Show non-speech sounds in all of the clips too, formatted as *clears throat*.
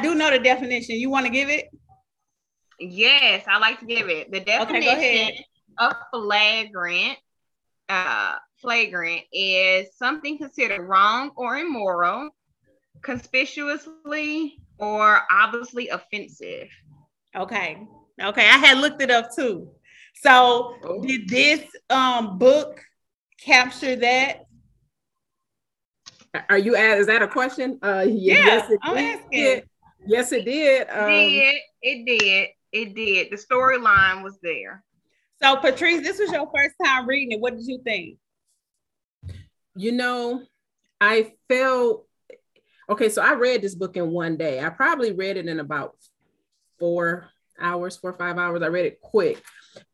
do know the definition. You want to give it? Yes, I like to give it. The definition okay, of flagrant, uh, flagrant is something considered wrong or immoral, conspicuously or obviously offensive. Okay. Okay. I had looked it up too. So oh. did this um book capture that? Are you at is that a question? Uh yeah, yes, it I'm did. asking. Yes, it did. Um, it did. It did. It did. The storyline was there. So Patrice, this was your first time reading it. What did you think? You know, I felt okay. So I read this book in one day. I probably read it in about four hours, four or five hours. I read it quick.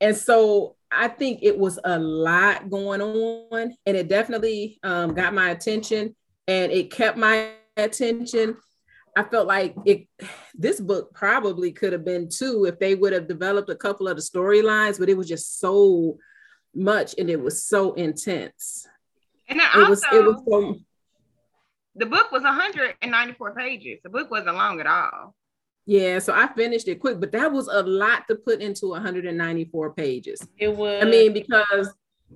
And so I think it was a lot going on, and it definitely um, got my attention and it kept my attention. I felt like it this book probably could have been two if they would have developed a couple of the storylines, but it was just so much and it was so intense. And it also, was it was so the book was 194 pages. The book wasn't long at all. Yeah, so I finished it quick, but that was a lot to put into 194 pages. It was. I mean, because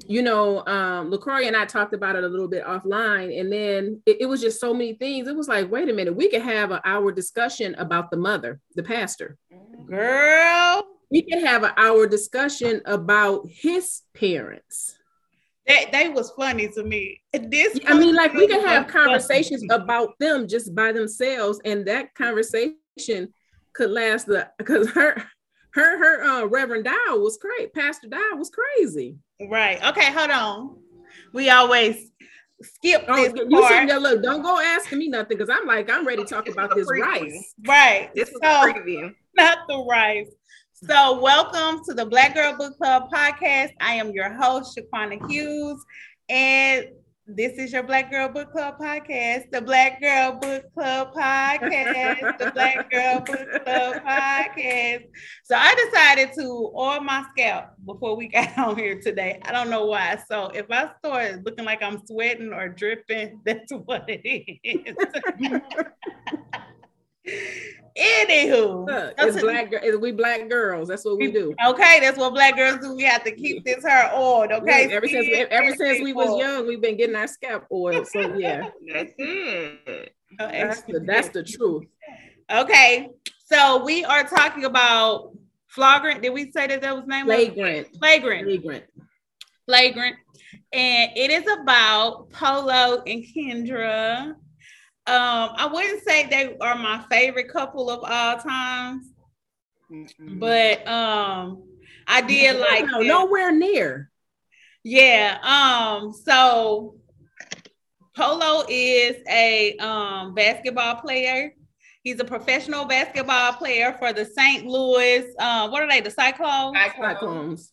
you know, um, LaCroix and I talked about it a little bit offline, and then it, it, was just so many things. It was like, wait a minute, we could have an hour discussion about the mother, the pastor. Girl, we could have an hour discussion about his parents. That they was funny to me. This I mean, like we can have conversations about them just by themselves, and that conversation could last the because her her her uh, Reverend Doll was crazy. Pastor Doll was crazy. Right. Okay. Hold on. We always skip oh, this you part. There, look, don't go asking me nothing because I'm like I'm ready to talk about this rice. Right. This is so, preview. Not the rice. So, welcome to the Black Girl Book Club podcast. I am your host, Shaquana Hughes, and this is your Black Girl Book Club podcast, the Black Girl Book Club podcast, the Black Girl Book Club *laughs* podcast. So I decided to oil my scalp before we got *laughs* on here today. I don't know why. So if I start looking like I'm sweating or dripping, *laughs* that's what it is. Anywho, Look, it's black girl. We black girls. That's what we do. Okay, that's what black girls do. We have to keep this hair oiled. Okay. Look, ever since we, ever since we was young, we've been getting our scalp oiled. So *laughs* yeah, that's it. That's the that's the truth. Okay, so we are talking about flagrant. Did we say that that was name? Flagrant. Flagrant. Flagrant. Flagrant. And it is about Polo and Kendra um, I wouldn't say they are my favorite couple of all times, mm-hmm. but um, I did like no, nowhere near. Yeah. Um. So Polo is a um basketball player. He's a professional basketball player for the St. Louis. Uh, what are they? The Cyclones. Cyclones.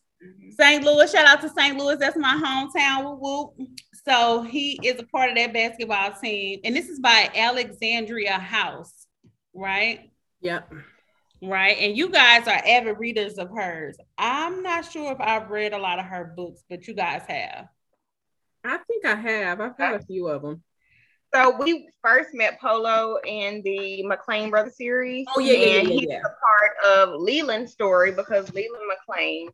St. Louis. Shout out to St. Louis. That's my hometown. Whoop, whoop. So he is a part of that basketball team. And this is by Alexandria House, right? Yep. Right. And you guys are avid readers of hers. I'm not sure if I've read a lot of her books, but you guys have. I think I have. I've got a few of them. So we first met Polo in the McLean Brother series. Oh yeah, yeah, yeah, yeah. He's a part of Leland's story because Leland McLean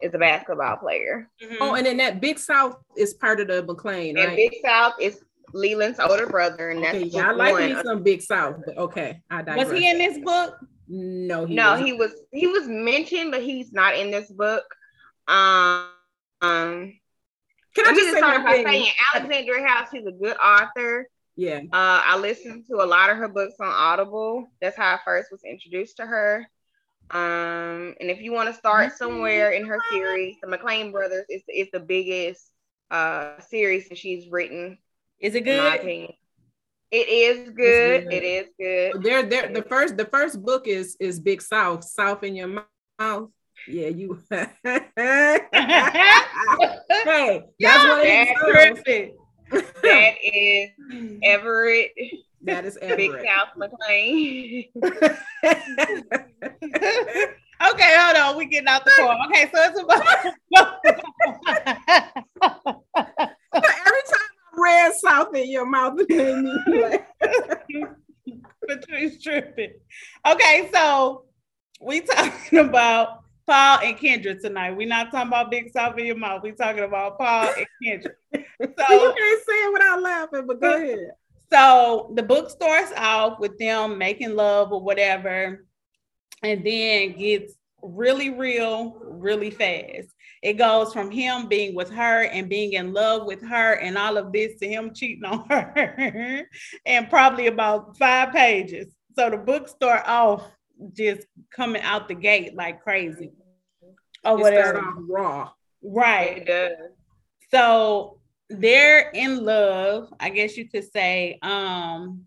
is a basketball player. Mm-hmm. Oh, and then that Big South is part of the McLean, right? And Big South is Leland's older brother, and okay, that's yeah, I like me some Big South, but okay, I digress. Was he in this book? No, he no, wasn't. he was he was mentioned, but he's not in this book. Um, um can I just start by saying Alexandria House? She's a good author. Yeah. Uh, I listened to a lot of her books on Audible. That's how I first was introduced to her. Um, and if you want to start somewhere in her series, the McLean Brothers is is the biggest uh series that she's written. Is it good? It is good. good. It is good. They're there. The first the first book is is Big South, South in your mouth. Yeah, you. *laughs* hey, that's what it is. That is *laughs* Everett. That is Everett. Big South McLean. *laughs* okay, hold on. We're getting out the car. Okay, so it's about *laughs* every time I read South in your mouth, it made me *laughs* Patrice, Kendrick's tripping. Okay, so we talking about Paul and Kendra tonight. We're not talking about Big South in your mouth. We're talking about Paul and Kendra. So you can't say it without laughing, but go ahead. So the book starts off with them making love or whatever, and then gets really real, really fast. It goes from him being with her and being in love with her and all of this to him cheating on *laughs* her and probably about five pages. So the book start off just coming out the gate like crazy. Or It whatever. raw. Right. Does. So they're in love, I guess you could say. Um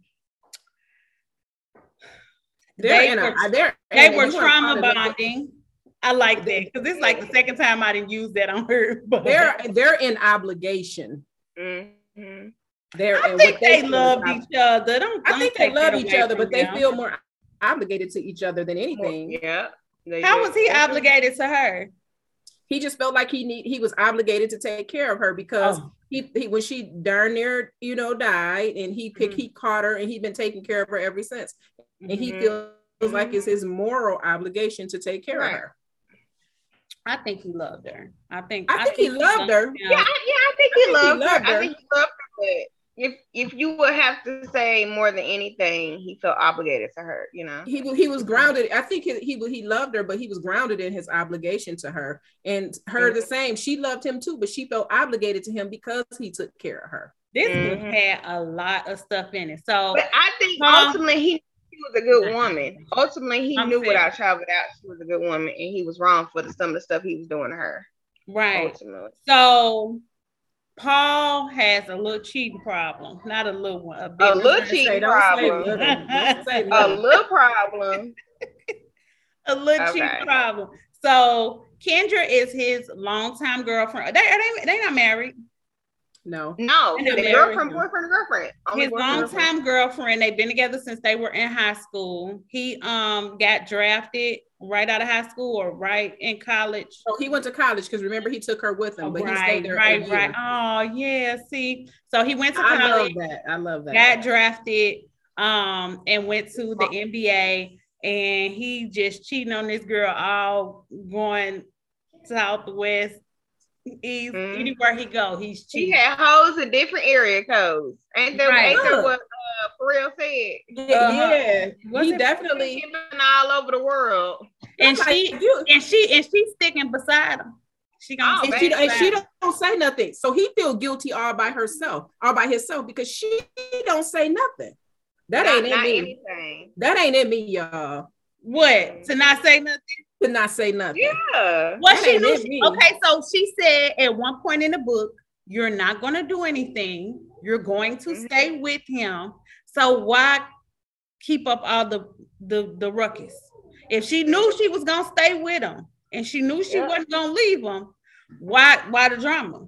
They're they in were, a, they're, they and were you trauma call it what- bonding. I like that because it's like the second time I didn't use that on her. *laughs* But They're they're in obligation. Mm-hmm. They're I and think what they love each other. Don't, I don't think they love each other, from but they feel more obligated to each other than anything. Yeah. How do. was he obligated to her? He just felt like he need he was obligated to take care of her because Oh. He, he when she darn near you know died and he picked Mm-hmm. he caught her and he'd been taking care of her ever since and he Mhm. feels like it's his moral obligation to take care Right. of her. I think he loved her. I think I think he loved her. him. Yeah, I, yeah, I think I he think he loved her. loved her. I think he loved her. But if if you would have to say more than anything, he felt obligated to her. You know. He was he was grounded. I think he, he he loved her, but he was grounded in his obligation to her, and her the same. She loved him too, but she felt obligated to him because he took care of her. This book Mhm. had a lot of stuff in it. So But I think Huh? ultimately he knew she was a good woman. Ultimately, he I'm knew saying- without child without she was a good woman, and he was wrong for the, some of the stuff he was doing to her. right. Ultimately, So Paul has a little cheating problem. Not a little one. A, big *laughs* *laughs* A little cheating Say, problem. little. A little. little problem. a little cheating problem. So Kendra is his longtime girlfriend. They are they they not married. No. No, And the they're girlfriend, married. boyfriend, girlfriend. Only his boyfriend, girlfriend. longtime girlfriend. They've been together since they were in high school. He um got drafted right out of high school or right in college. So he went to college because remember he took her with him, but he right, stayed there. right, right. Oh yeah. See, so he went to college. I love that. I love that. got drafted, um, and went to the NBA, and he just cheating on this girl, all going southwest, east, Mhm. anywhere he go, he's cheating. He cheating. had hoes in different area codes. Ain't that, Right. ain't that Look. what uh, Pharrell said? yeah, Uh-huh. yeah. He definitely. He's been all over the world. And Like, she you- and she and she's sticking beside him. She gonna Oh, and she, and she don't, don't say nothing. So he feel guilty all by herself, all by himself, because she don't say nothing. That not, ain't in me. anything. That ain't in me, y'all. what to not say nothing. To not say nothing. Yeah. What That she ain't knew. in me. Okay, so she said at one point in the book, "You're not going to do anything. You're going to Mhm. stay with him. So why keep up all the the the ruckus? If she knew she was going to stay with him and she knew she Yeah. wasn't going to leave him, why why the drama?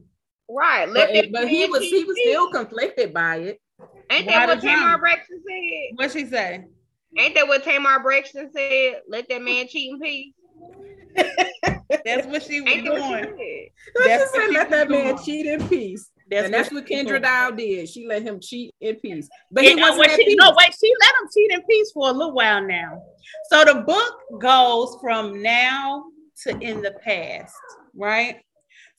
Right. Let But, but he was he was still conflicted by it. Ain't Why that what? Tamar Braxton said? What she say? Ain't that what Tamar Braxton said? Let that man cheat in peace. That's what she was Ain't that doing. she That's That's just what said, let that was man cheat in peace. That's and that's what Kendra. Doll did. She let him cheat in peace. But he wasn't she, peace. no, wait, she let him cheat in peace for a little while now. So the book goes from now to in the past, right?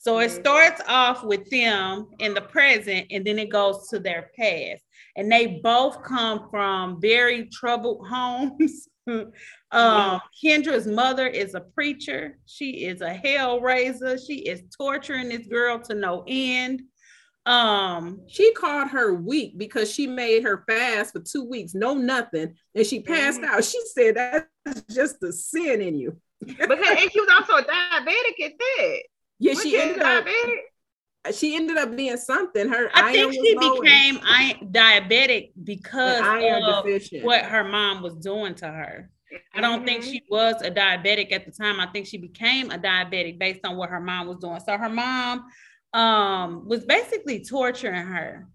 So it starts off with them in the present and then it goes to their past. And they both come from very troubled *laughs* homes. um, Kendra's mother is a preacher. She is a hell raiser. She is torturing this girl to no end. Um, She called her weak because she made her fast for two weeks, no nothing, and she passed Mhm. out. She said that's just the sin in you. Because and she was also a diabetic at that. Yeah, Was she ended up she ended up being something. Her I think she was low and- became I- diabetic because iron of deficient. what her mom was doing to her. I don't think Mhm. she was a diabetic at the time. I think she became a diabetic based on what her mom was doing. So her mom um, was basically torturing her.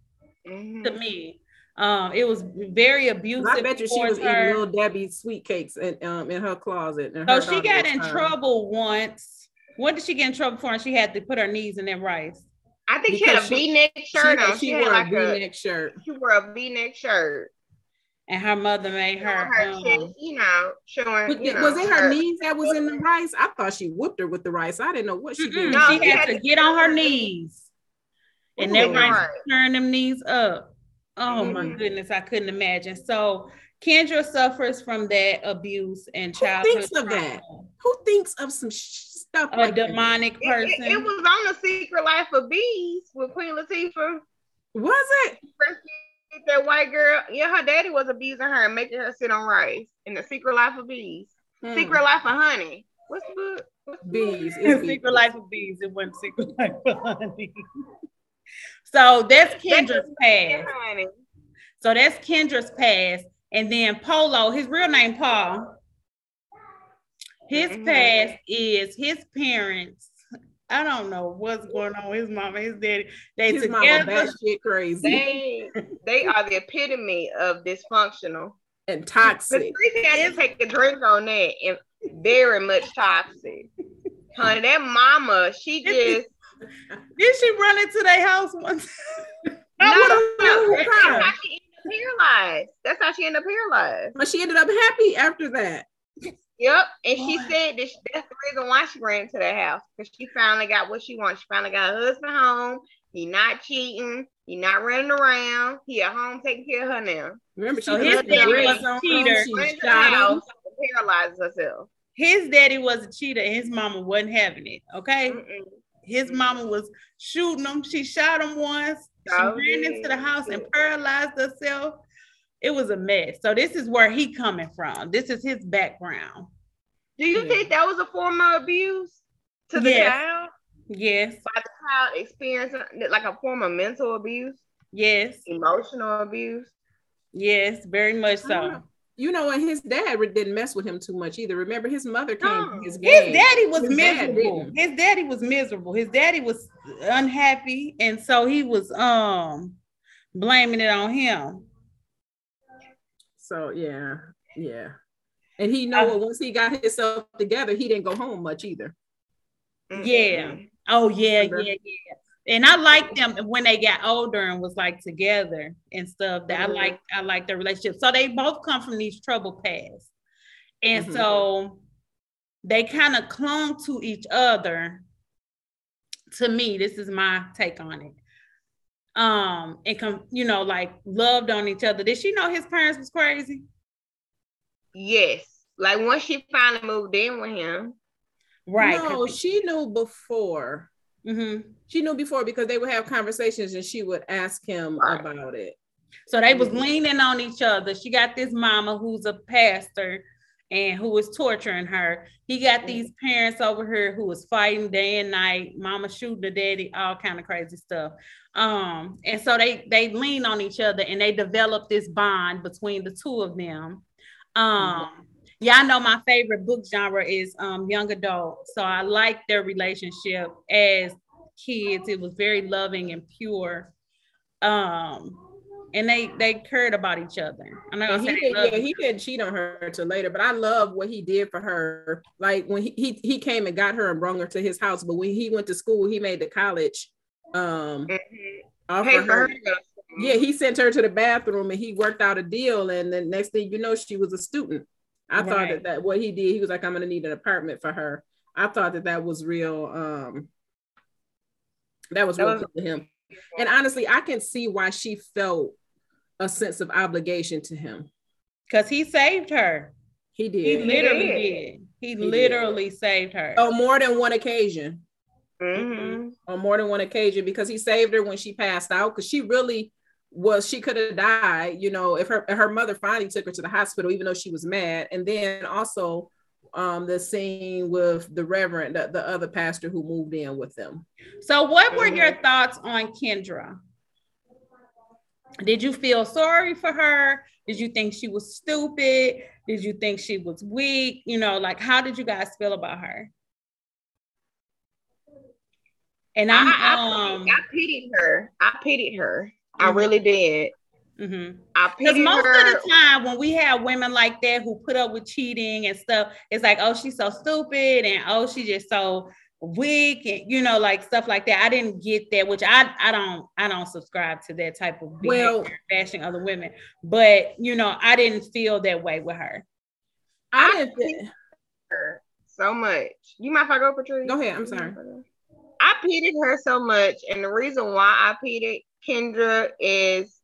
Mhm. To me, um, it was very abusive. I bet you she towards was eating little Debbie sweet cakes in um in her closet. and So her she got in fine. trouble once. What did she get in trouble for? And she had to put her knees in that rice. I think she had a Because she- V-neck shirt had- on. she She, wore had like a a V-neck shirt. she wore a V-neck shirt. And her mother made her, her um, chest, you know, showing. Was, You know, was it her knees that was in the *laughs* rice? I thought she whooped her with the rice. I didn't know what she did. No, she she had had to to- get on her knees, and Ooh, that rice right. turn them knees up. Oh my Mhm. goodness, I couldn't imagine. So Kendra suffers from that abuse and Who childhood thinks of that? Who thinks of some sh- stuff A like demonic It, person. it, it was on the Secret Life of Bees with Queen Latifah. Was it? Rescued That white girl, yeah, her daddy was abusing her and making her sit on rice in the Secret Life of Bees. Hmm. Secret Life of Honey. What's the book? What's the book? bees. It's Secret bees. Life of Bees. It wasn't Secret Life of Honey. *laughs* So that's Kendra's Yeah, past. honey. So that's Kendra's past. And then Polo, his real name Paul. His Mhm. past is his parents. I don't know what's going on with his mama, his daddy. They His mama together. batshit crazy They they are the epitome of dysfunctional. and toxic. Tracy had to take a drink on that and very much toxic. Honey, that mama, she just Did she run into their house once? no, would've no, that's how she ended up paralyzed. That's how she ended up paralyzed. But she ended up happy after that. Yep, and she said that she- that's the reason why she ran to the house because she finally got what she wants. She finally got her husband home. He not cheating. He not running around. He at home taking care of her now. Remember, she So his daddy was a cheater. She Ran the shot him. house paralyzed herself. His daddy was a cheater and his mama wasn't having it. Okay. Mm-mm. His mama was shooting him. She shot him once. She Oh, ran yeah. into the house and paralyzed herself. It was a mess. So this is where he coming from. This is his background. Do you Yeah. think that was a form of abuse to the Yes. child? Yes, By the child experiencing like a form of mental abuse, yes, emotional abuse? yes, very much so. You know, and his dad didn't mess with him too much either. Remember, his mother came No. his His daddy was His miserable. didn't. His daddy was miserable. His daddy was unhappy, and so he was um blaming it on him. So yeah, yeah. And he know Uh, once he got himself together, he didn't go home much either. Yeah. Oh yeah, yeah, yeah. And I liked them when they got older and was like together and stuff. That Mhm. I like I like their relationship. So they both come from these troubled pasts. And Mhm. so they kind of clung to each other. To me, this is my take on it. Um, and come you know, like loved on each other. Did she know his parents was crazy? Yes. Like once she finally moved in with him. Right. No, she knew before. hmm She knew before because they would have conversations and she would ask him Right. about it. So they was leaning on each other. She got this mama who's a pastor and who was torturing her. He got these parents over here who was fighting day and night. Mama shooting the daddy, all kind of crazy stuff. Um, and so they they lean on each other and they develop this bond between the two of them. Um, yeah, I know my favorite book genre is um young adult. So I like their relationship as kids. It was very loving and pure. Um, and they they cared about each other. I'm not gonna he say they did, yeah, he didn't cheat on her till later, but I love what he did for her. Like when he, he he came and got her and brought her to his house, but when he went to school, he made the college um Mhm. offer her. her. to go to school. Yeah, he sent her to the bathroom and he worked out a deal, and the next thing you know, she was a student. I thought that, that what he did, he was like, I'm gonna need an apartment for her. I thought that that was real. Um, that was That real was- to him. And honestly, I can see why she felt a sense of obligation to him. because he saved her. He did. He did. literally did. did. He, did. literally saved her. on more than one occasion. Mhm. On more than one occasion, because he saved her when she passed out, because she really was she could have died, you know, if her her mother finally took her to the hospital, even though she was mad. And then also um the scene with the reverend, the, the other pastor who moved in with them. So, what were Mhm. your thoughts on Kendra? Did you feel sorry for her? Did you think she was stupid? Did you think she was weak? You know, like how did you guys feel about her? And I, I, um pitied, I pitied her. I pitied her. I Mhm. really did. Mm-hmm. I Because most her. of the time, when we have women like that who put up with cheating and stuff, it's like, oh, she's so stupid, and oh, she just so weak and you know like stuff like that. I didn't get that which i i don't i don't subscribe to that type of well bashing other women but you know i didn't feel that way with her. I didn't feel her so much. You might if i go patricia go ahead i'm sorry. i pitied her so much and the reason why i pitied kendra is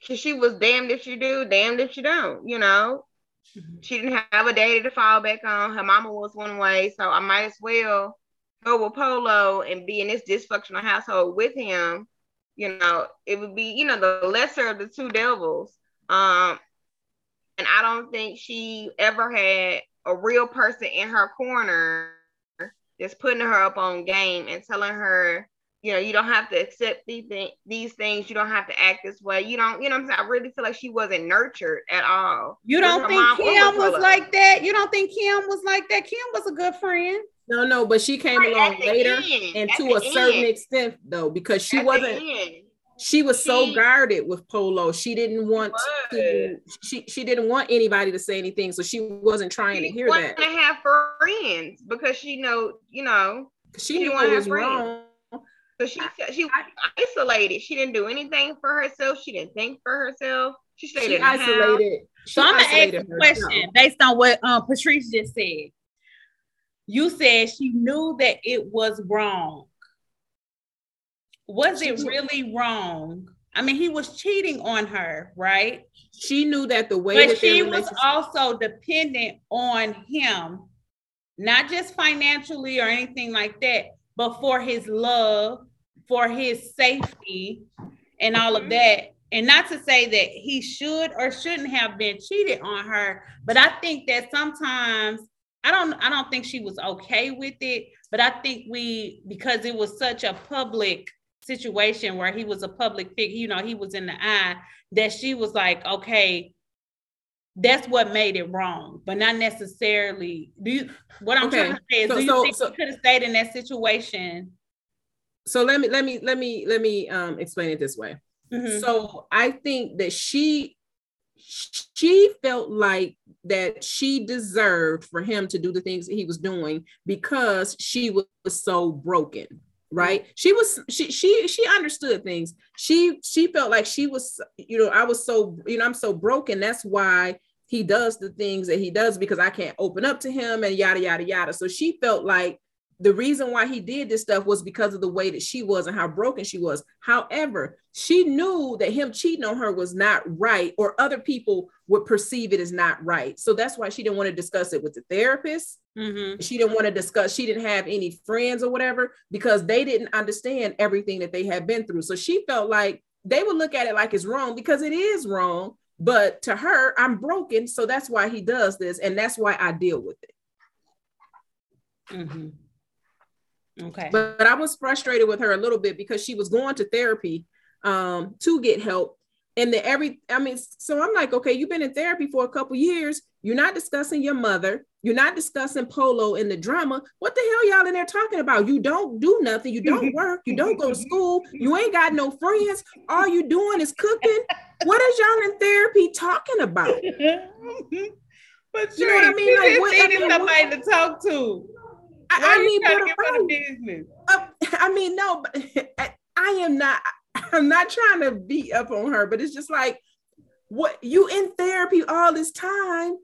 because she was damned if she do damned if she don't you know? Mm-hmm. she didn't have a daddy to fall back on. Her mama was one way, so I might as well go with Polo and be in this dysfunctional household with him, you know, it would be, you know, the lesser of the two devils. Um, and I don't think she ever had a real person in her corner that's putting her up on game and telling her, you know, you don't have to accept these, th- these things. You don't have to act this way. You don't, you know I'm saying? I really feel like she wasn't nurtured at all. You don't think Kim was like that? You don't think Kim was like that? Kim was a good friend. No, no, but she came right, along later end, and to a certain extent though, because she at wasn't she was she, so guarded with Polo. She didn't want to she she didn't want anybody to say anything, so she wasn't trying she to hear that. To have friends because she know, you know, she, she knew it was wrong. So she she was isolated. She didn't do anything for herself. She didn't think for herself. She stayed she isolated. So I'm gonna ask a question based on what um Patrice just said you said she knew that it was wrong. Was it really wrong? I mean, he was cheating on her, right? She knew that the way, but she was also dependent on him, not just financially or anything like that, but for his love, for his safety, and all of mm-hmm. that. And not to say that he should or shouldn't have been cheated on her, but I think that sometimes I don't I don't think she was okay with it, but I think we because it was such a public situation where he was a public figure, you know, he was in the eye that she was like, okay, that's what made it wrong, but not necessarily. Do you? What I'm okay. trying to say is, so, do you so, think so, could have stayed in that situation? So let me let me let me let me um explain it this way. Mm-hmm. So I think that she she felt like that she deserved for him to do the things that he was doing because she was so broken right? She was she she she understood things. She she felt like she was you know i was so you know i'm so broken. That's why he does the things that he does because i can't open up to him and yada yada yada. So she felt like the reason why he did this stuff was because of the way that she was and how broken she was. However, she knew that him cheating on her was not right, or other people would perceive it as not right. So that's why she didn't want to discuss it with the therapist. Mm-hmm. She didn't want to discuss, she didn't have any friends or whatever because they didn't understand everything that they had been through. So she felt like they would look at it like it's wrong because it is wrong. But to her, I'm broken. So that's why he does this. And that's why I deal with it. Mm-hmm. Okay. But, but I was frustrated with her a little bit because she was going to therapy um, to get help. And the every, I mean, so I'm like, okay, you've been in therapy for a couple years. You're not discussing your mother. You're not discussing polo in the drama. What the hell y'all in there talking about? You don't do nothing. You don't *laughs* work. You don't go to school. You ain't got no friends. All you doing is cooking. What is y'all in therapy talking about? *laughs* but you know what I mean? Like, what, I mean, somebody what? to talk to. I, I mean, but business? Uh, I mean, no, but *laughs* I am not. *laughs* I'm not trying to beat up on her, but it's just like, what you in therapy all this time,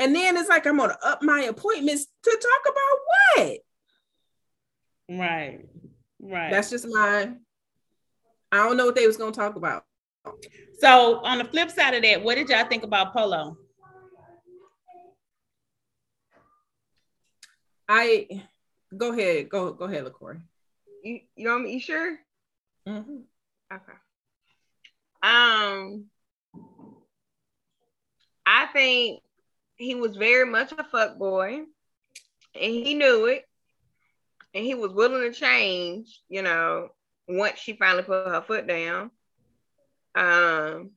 and then it's like I'm gonna up my appointments to talk about what? Right, right. That's just my. I don't know what they was gonna talk about. So on the flip side of that, what did y'all think about Polo? I go ahead, go go ahead, LaCory. You you know you sure? Mm-hmm. Okay. Um, I think he was very much a fuck boy, and he knew it, and he was willing to change. You know, once she finally put her foot down. Um,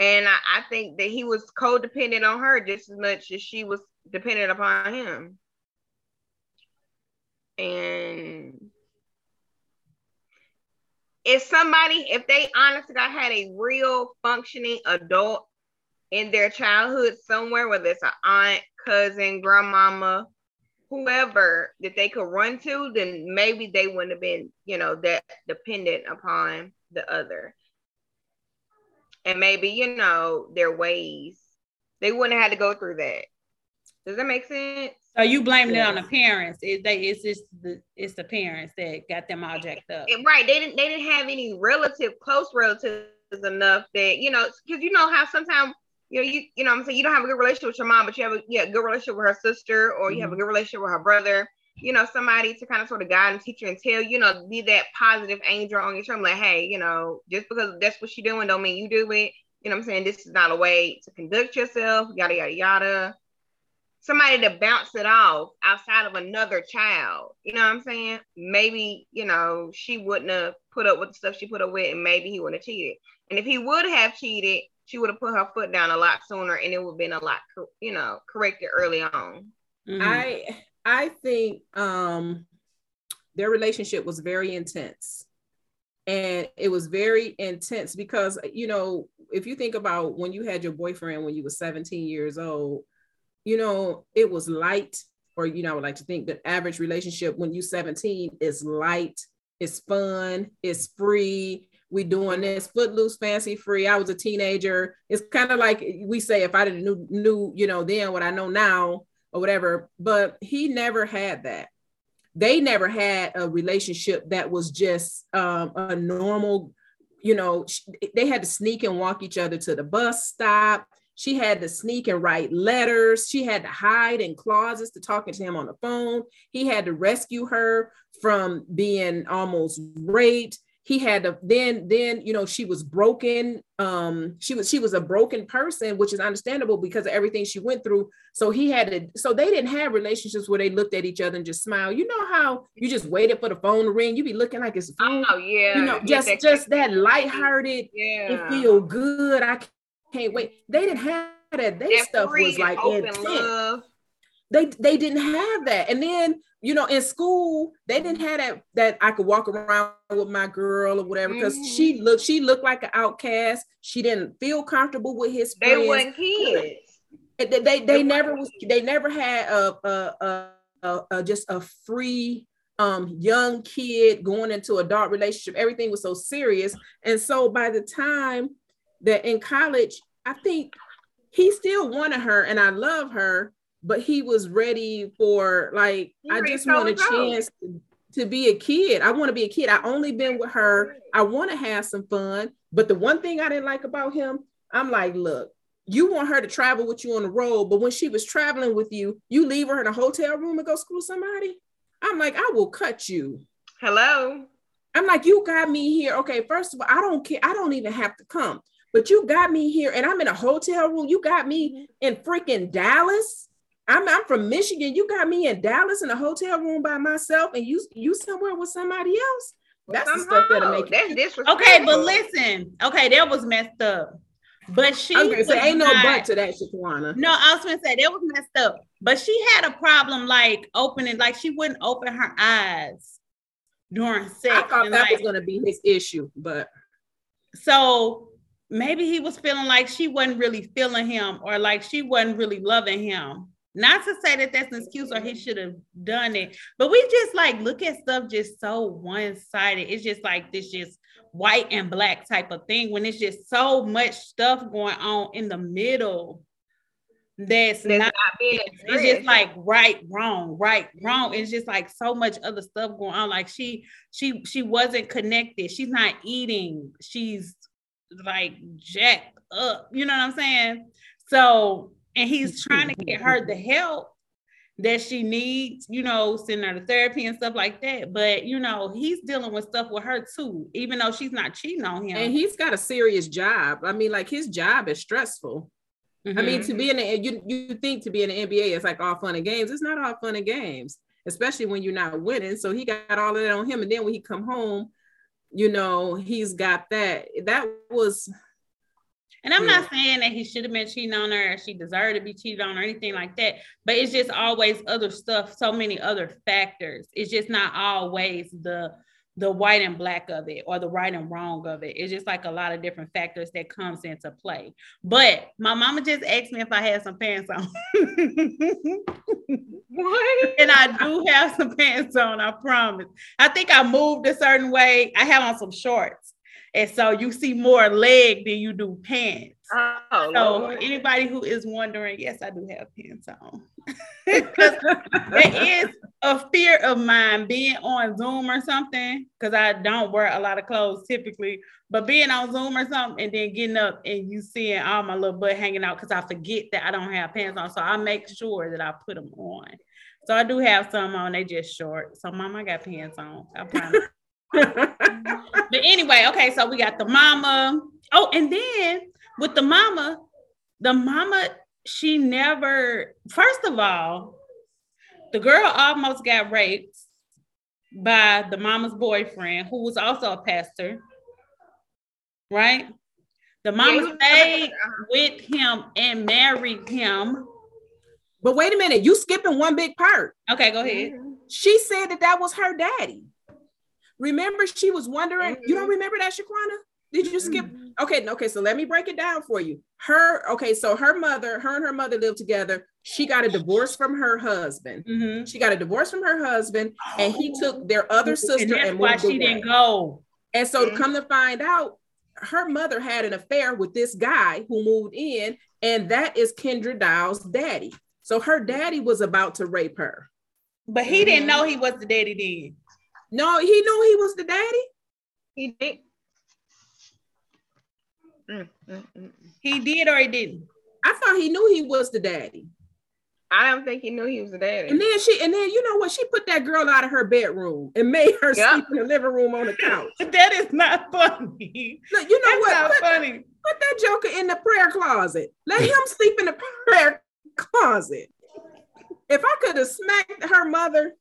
And I, I think that he was codependent on her just as much as she was dependent upon him. And if somebody, if they honestly got had a real functioning adult in their childhood somewhere, whether it's an aunt, cousin, grandmama, whoever that they could run to, then maybe they wouldn't have been, you know, that dependent upon the other. And maybe, you know, their ways, they wouldn't have had to go through that. Does that make sense? So you blaming yeah. it on the parents? It, they, it's just the it's the parents that got them all jacked up. Right. They didn't they didn't have any relative close relatives enough that you know because you know how sometimes you know, you you know, I'm saying you don't have a good relationship with your mom, but you have a yeah, good relationship with her sister, or you mm-hmm. have a mm-hmm. good relationship with her brother. You know, somebody to kind of sort of guide and teach you and tell, you know, be that positive angel on your shoulder. Like, hey, you know, just because that's what she's doing, don't mean you do it. You know I'm saying? This is not a way to conduct yourself, yada yada yada. Somebody to bounce it off outside of another child. You know what I'm saying? Maybe, you know, she wouldn't have put up with the stuff she put up with, and maybe he wouldn't have cheated. And if he would have cheated, she would have put her foot down a lot sooner and it would have been a lot you know corrected early on mm-hmm. i i think um their relationship was very intense and it was very intense because you know if you think about when you had your boyfriend when you were 17 years old you know it was light or you know i would like to think the average relationship when you 17 is light it's fun it's free. We doing this footloose fancy free. I was a teenager. It's kind of like we say if i didn't knew, knew you know then what i know now or whatever but he never had that. They never had a relationship that was just um, a normal you know they had to sneak and walk each other to the bus stop she had to sneak and write letters. She had to hide in closets to talking to him on the phone. He had to rescue her from being almost raped. He had to then then you know she was broken um she was she was a broken person which is understandable because of everything she went through. So he had to so they didn't have relationships where they looked at each other and just smile you know how you just waited for the phone to ring? You be looking like it's oh yeah. You know just that just that lighthearted yeah. it feel good. I can't wait they didn't have that their stuff was like intense they they didn't have that and then you know, in school, they didn't have that that I could walk around with my girl or whatever because mm-hmm. she looked she looked like an outcast. She didn't feel comfortable with his friends. They weren't kids. They they, they, they never was they never had a a, a, a, a just a free um, young kid going into adult relationship. Everything was so serious, and so by the time that in college, I think he still wanted her, and I love her, but he was ready for like he I just want a chance to, to be a kid. I want to be a kid. I only been with her. I want to have some fun. But the one thing I didn't like about him, I'm like, look, you want her to travel with you on the road, but when she was traveling with you, you leave her in a hotel room and go school somebody. I'm like, I will cut you. Hello. I'm like, you got me here. Okay, first of all, I don't care. I don't even have to come, but you got me here and I'm in a hotel room. You got me mm-hmm. in freaking Dallas. I'm, I'm from Michigan. You got me in Dallas in a hotel room by myself, and you you somewhere with somebody else. That's Somehow. the stuff that'll make that's disrespectful. Okay, but listen, okay, that was messed up. But she I'm gonna say ain't not, no but to that, Shaquana. No, I was gonna say that was messed up. But she had a problem like opening, like she wouldn't open her eyes during sex. I thought that like, was gonna be his issue, but so maybe he was feeling like she wasn't really feeling him or like she wasn't really loving him. Not to say that that's an excuse or he should have done it, but we just like look at stuff just so one sided. It's just like this just white and black type of thing when it's just so much stuff going on in the middle that's, not, not being it's just like right wrong right wrong. It's just like so much other stuff going on. Like she she she wasn't connected. She's not eating. She's like jacked up you know what i'm saying so and he's *laughs* trying to get her the help that she needs, you know, sending her to therapy and stuff like that. But you know, he's dealing with stuff with her too, even though she's not cheating on him. And he's got a serious job. I mean, like his job is stressful. Mm-hmm. I mean, to be in the you you think to be in the NBA, it's like all fun and games. It's not all fun and games, especially when you're not winning. So he got all of that on him, and then when he come home, you know, he's got that. That was and I'm yeah. not saying that he should have been cheating on her or she deserved to be cheated on or anything like that, but it's just always other stuff, so many other factors. It's just not always the the white and black of it or the right and wrong of it. It's just like a lot of different factors that comes into play. But my mama just asked me if I had some pants on. *laughs* what? And I do have some pants on, I promise. I think I moved a certain way. I have on some shorts. And so you see more leg than you do pants. Oh, so Lord. anybody who is wondering, yes, I do have pants on. *laughs* Because there is a fear of mine being on Zoom or something, because I don't wear a lot of clothes typically, but being on Zoom or something and then getting up and you seeing all my little butt hanging out because I forget that I don't have pants on. So I make sure that I put them on. So I do have some on, they just short. So mom, I got pants on. I promise. But anyway, okay, so we got the mama. Oh, and then with the mama, the mama, she never, first of all, the girl almost got raped by the mama's boyfriend, who was also a pastor, right? The mama stayed with him and married him. But wait a minute, you skipping one big part. Okay, go ahead. She said that that was her daddy. Remember, she was wondering. Mm-hmm. You don't mm-hmm. remember that, Shaquana? Did you skip? Mm-hmm. Okay, okay. So let me break it down for you. Her, okay. So her mother, her and her mother lived together. She got a divorce from her husband. Mm-hmm. She got a divorce from her husband, and he took their other sister and, and why she away. didn't go. And so, mm-hmm. to come to find out, her mother had an affair with this guy who moved in, and that is Kendra Doll's daddy. So her daddy was about to rape her. But he didn't know he was the daddy then. No, he knew he was the daddy. He did. Mm, mm, mm, he did or he didn't. I thought he knew he was the daddy. I don't think he knew he was the daddy. And then she, and then you know what? She put that girl out of her bedroom and made her yep. sleep in the living room on the couch. *laughs* that is not funny. Look, you know That's what? Not put, funny. Put that joker in the prayer closet. Let him sleep in the prayer closet. If I could have smacked her mother,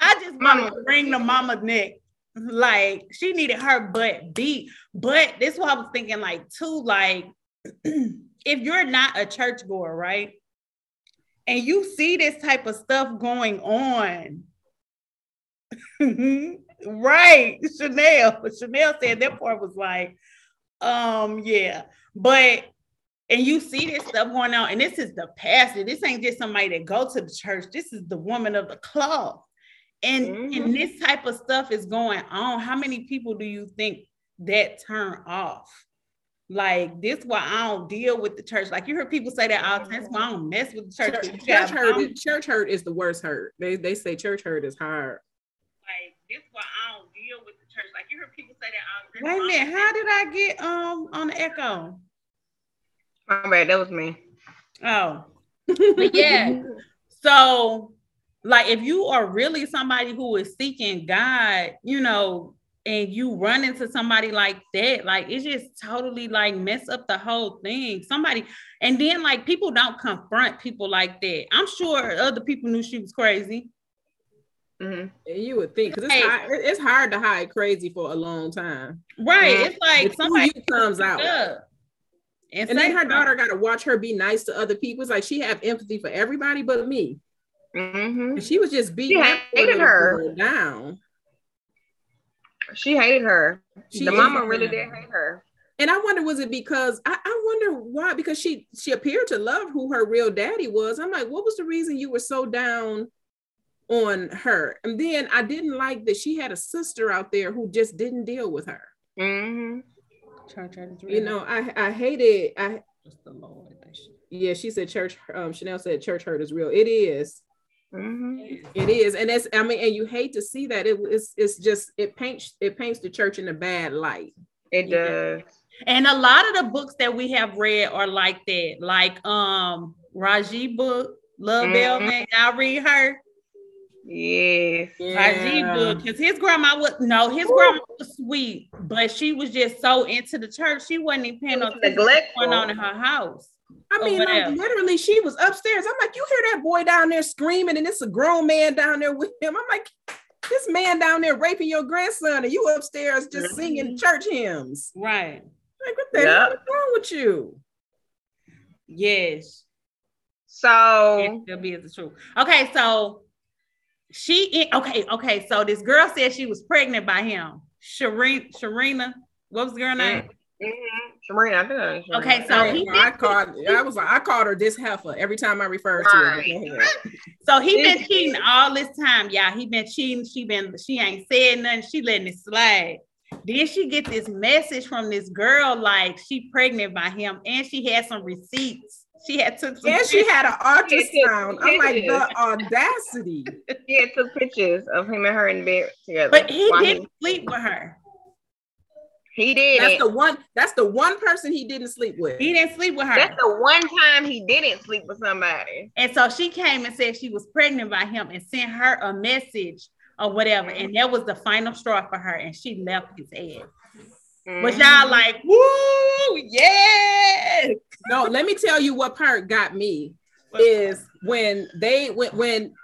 I just want to bring the mama neck. Like she needed her butt beat. But this is what I was thinking, like, too, like *clears throat* if you're not a church goer, right? And you see this type of stuff going on. *laughs* right. Chanel. Chanel said that part was like, um, yeah. But and you see this stuff going on, and this is the pastor. This ain't just somebody that go to the church. This is the woman of the club and mm-hmm. and this type of stuff is going on how many people do you think that turn off like this why I don't deal with the church. Like you heard people say that all the time. Why I don't mess with the church. Church, church hurt, is, church hurt is the worst hurt. They they say church hurt is hard. Like this why I don't deal with the church. Like you heard people say that all the time. Wait a minute, how did I get um on the echo? My bad, that was me. Oh, but yeah. *laughs* so like if you are really somebody who is seeking God, you know, and you run into somebody like that, like it just totally like mess up the whole thing. Somebody, and then like people don't confront people like that. I'm sure other people knew she was crazy. Mm-hmm. You would think because it's, it's hard to hide crazy for a long time, right? it's like somebody comes out. And, and then her daughter got to watch her be nice to other people. It's like she have empathy for everybody but me. Mm-hmm. she was just beating she hated her down. She hated her. She the mama really did hate her. And I wonder, was it because I, I wonder why? Because she she appeared to love who her real daddy was. I'm like, what was the reason you were so down on her? And then I didn't like that she had a sister out there who just didn't deal with her. Mm-hmm. You know, I I hated I. Just the Lord. Yeah, she said church. Um, Chanel said church hurt is real. It is. Mm-hmm. It is, and it's I mean, and you hate to see that. It, it's it's just it paints it paints the church in a bad light. It does. And a lot of the books that we have read are like that, like um Raji book, Love mm-hmm. Bell, I read her. Yes. Raji book, because his grandma was no, his Ooh. grandma was sweet, but she was just so into the church, she wasn't even paying no attention going on in her house. I mean, like, literally, she was upstairs. I'm like, you hear that boy down there screaming, and it's a grown man down there with him. I'm like, this man down there raping your grandson, and you upstairs just mm-hmm. singing church hymns. Right. Like, what the yep. hell is wrong with you? Yes. So it'll be the truth. Okay, so she okay, okay. So this girl said she was pregnant by him. Sharina. Sharina. What was the girl name? Mm-hmm. Sharina, I think I. Okay, so I, he I called. *laughs* I was like, I called her this heifer every time I referred to her. Right. Go ahead. So he been cheating all this time, y'all. He been cheating. She been she ain't said nothing. She letting it slide. Then she get this message from this girl like she pregnant by him, and she had some receipts. She had took some And she had an ultrasound. I'm like, the audacity. Yeah, took pictures of him and her in bed together. but he didn't sleep with her. He did That's the one. That's the one person he didn't sleep with. He didn't sleep with her. That's the one time he didn't sleep with somebody. And so she came and said she was pregnant by him and sent her a message or whatever. And that was the final straw for her. And she left his ass. But Mhm. y'all like, woo, yeah. No, let me tell you what part got me is when they when when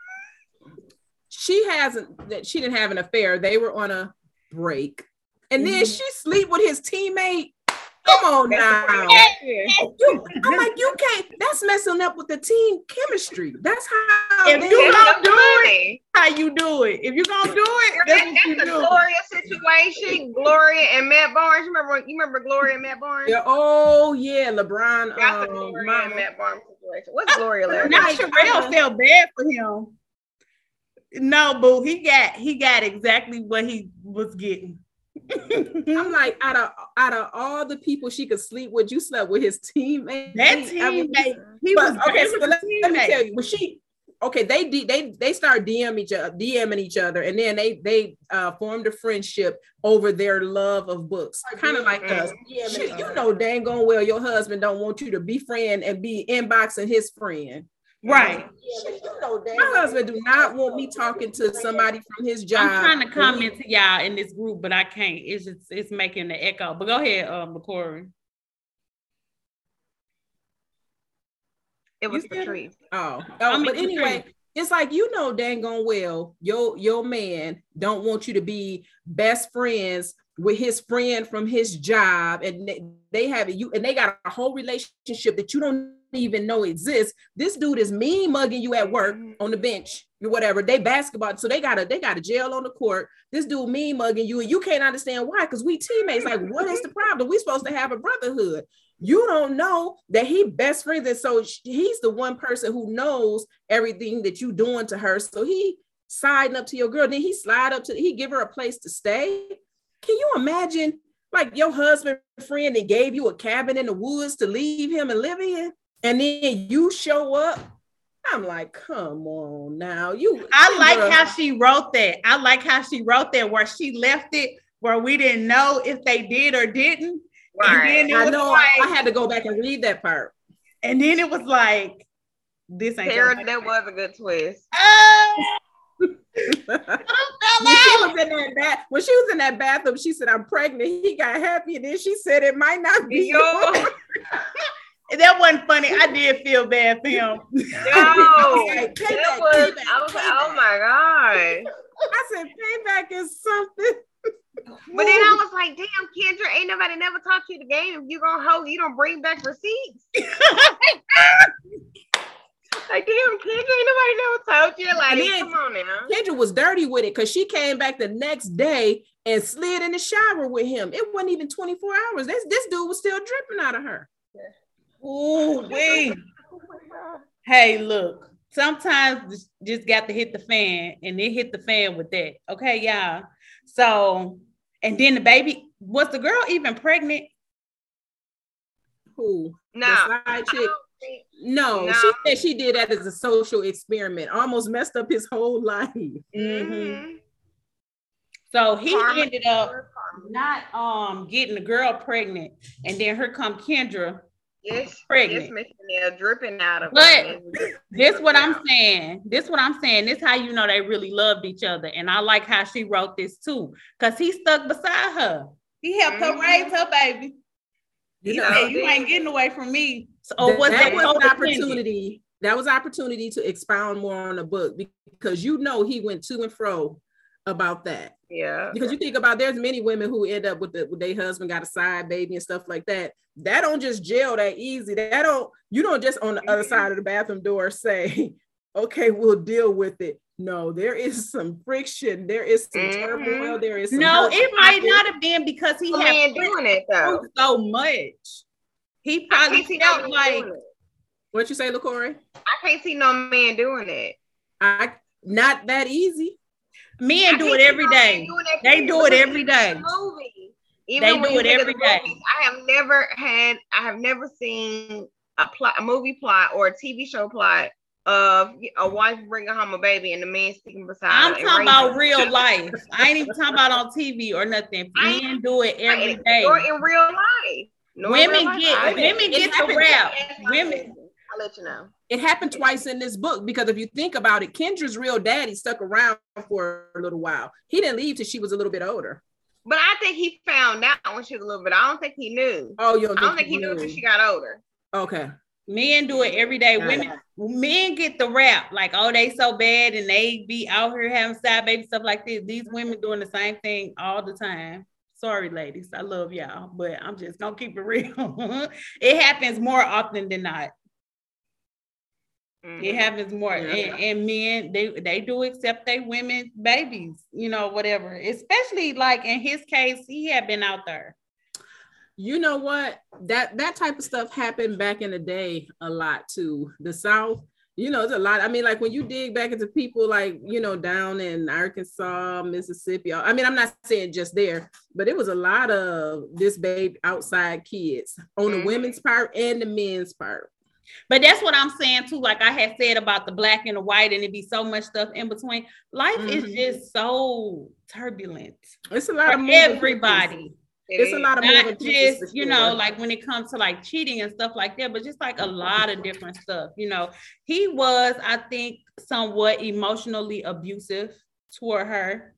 she hasn't that she didn't have an affair. They were on a break, and then Mhm. she sleep with his teammate. Come on now. You- I'm like, you can't. That's messing up with the team chemistry. That's how. If they- you That's don't do it, how you do it. If you gonna do it, That- that's what That's you the do. Gloria situation. Gloria and Matt Barnes. You remember? You remember Gloria and Matt Barnes? Yeah, oh yeah, LeBron. That's the Um, Gloria and. Matt Barnes situation. What's Gloria last Now name? Sherelle felt bad for him. No, boo, he got he got exactly what he was getting. I'm like, out of out of all the people she could sleep with, you slept with his teammate. that I mean, teammate, he but was okay, so let, let me tell you, when she okay, they they they start DM each other, DMing each other, and then they they uh formed a friendship over their love of books, kind of like us. Shit, you know, dang on well, your husband don't want you to be friend and be inboxing his friend. Right. Shit, you know, my husband do not want me talking to somebody from his job. I'm trying to comment to y'all in this group, but I can't. It's just it's making the echo. But go ahead, um, McCory. It was You said it? Patrice. Oh, I oh mean, but anyway, it's like you know dang on well, your your man don't want you to be best friends with his friend from his job, and they, they have you and they got a whole relationship that you don't even know exists. This dude is mean mugging you at work mm-hmm. on the bench or whatever. They basketball, so they got a they got a jail on the court. This dude mean mugging you, and you can't understand why because we teammates. Like, what is the *laughs* problem? We supposed to have a brotherhood you don't know that he best friends and so he's the one person who knows everything that you doing to her so he siding up to your girl then he slide up to he give her a place to stay can you imagine like your husband friend that gave you a cabin in the woods to leave him and live in and then you show up i'm like come on now you I like Kendra, how she wrote that. I like how she wrote that where she left it where we didn't know if they did or didn't. Right. And then i was know like, I, I had to go back and read that part and then it was like, this ain't Sarah, your- that was a good twist. *laughs* *laughs* Oh, *laughs* when she was in that bath, when she was in that bathroom, she said, "I'm pregnant." He got happy, and then she said, "It might not be Yo, yours." That wasn't funny. I did feel bad for him. *laughs* yo, *laughs* Like, that payback, was. payback, I was like, oh my god. *laughs* I said, "Payback is something." But then I was like, damn, Kendra, ain't nobody never taught you the game. If you gonna hold, you don't bring back receipts. Like, damn, Kendra, ain't nobody never taught you. Like, And then- come on now. Kendra was dirty with it because she came back the next day and slid in the shower with him. It wasn't even 24 hours. This this dude was still dripping out of her. Ooh, *laughs* wait. *laughs* Hey, look. Sometimes just- just got to hit the fan, and it hit the fan with that. Okay, y'all. So, and then the baby was the girl even pregnant? Who? No. The side. No, No. she said she did that as a social experiment. Almost messed up his whole *laughs* life. Mm-hmm. So he Karma. ended up not um getting the girl pregnant, and then here come Kendra. Yes, Pregnant. yes, Miss dripping out of But her. This what I'm saying. This what I'm saying. This how you know they really loved each other. And I like how she wrote this too. Cause he stuck beside her. He helped her Mhm. raise her baby. You He know, said, you ain't getting away from me. So or was that that, was an opportunity. That was opportunity to expound more on the book because you know he went to and fro about that. Yeah. Because you think about there's many women who end up with the with their husband got a side baby and stuff like that. That don't just jail that easy. That don't you don't just on the other side of the bathroom door say, *laughs* okay, we'll deal with it. no, there is some friction. There is some Mhm. turmoil. There is some No, it might not have been because he A had man doing it though. so much. He probably can't see no felt like. What you say, LaCory? I can't see no man doing it. I not that easy. Men do it every day. They do it every day. They do it every day. movies, I have never had, I have never seen a plot, a movie plot or a TV show plot of a wife bringing home a baby and the man sticking beside I'm talking about real *laughs* life. I ain't even talking about on TV or nothing. I- Men do it every day. Or in real life. No, Women real life, get women get the rap. Women. I'll let you know. It happened twice in this book because if you think about it, Kendra's real daddy stuck around for a little while. He didn't leave till she was a little bit older. But I think he found out when she was a little bit. I don't think he knew. Oh, you don't I don't think he knew until she got older. Okay. Men do it every day. Women, men get the rap like, oh, they so bad and they be out here having side baby stuff like this. These women doing the same thing all the time. Sorry, ladies, I love y'all, but I'm just gonna keep it real. *laughs* it happens more often than not. Mhm. It happens more, Yeah. and, and men they they do accept they women babies, you know, whatever. Especially like in his case, he had been out there. You know what? That that type of stuff happened back in the day a lot too. The South, you know, it's a lot. I mean, like when you dig back into people like, you know, down in Arkansas, Mississippi. I mean, I'm not saying just there, but it was a lot of this babe outside kids on the Mhm. women's part and the men's part. But that's what I'm saying too. Like I had said about the black and the white, and it'd be so much stuff in between. Life is Mhm. just so turbulent It's a lot of everybody. It It's a lot of Not just you know, like when it comes to like cheating and stuff like that, but just like a lot of different stuff. You know, he was, I think, somewhat emotionally abusive toward her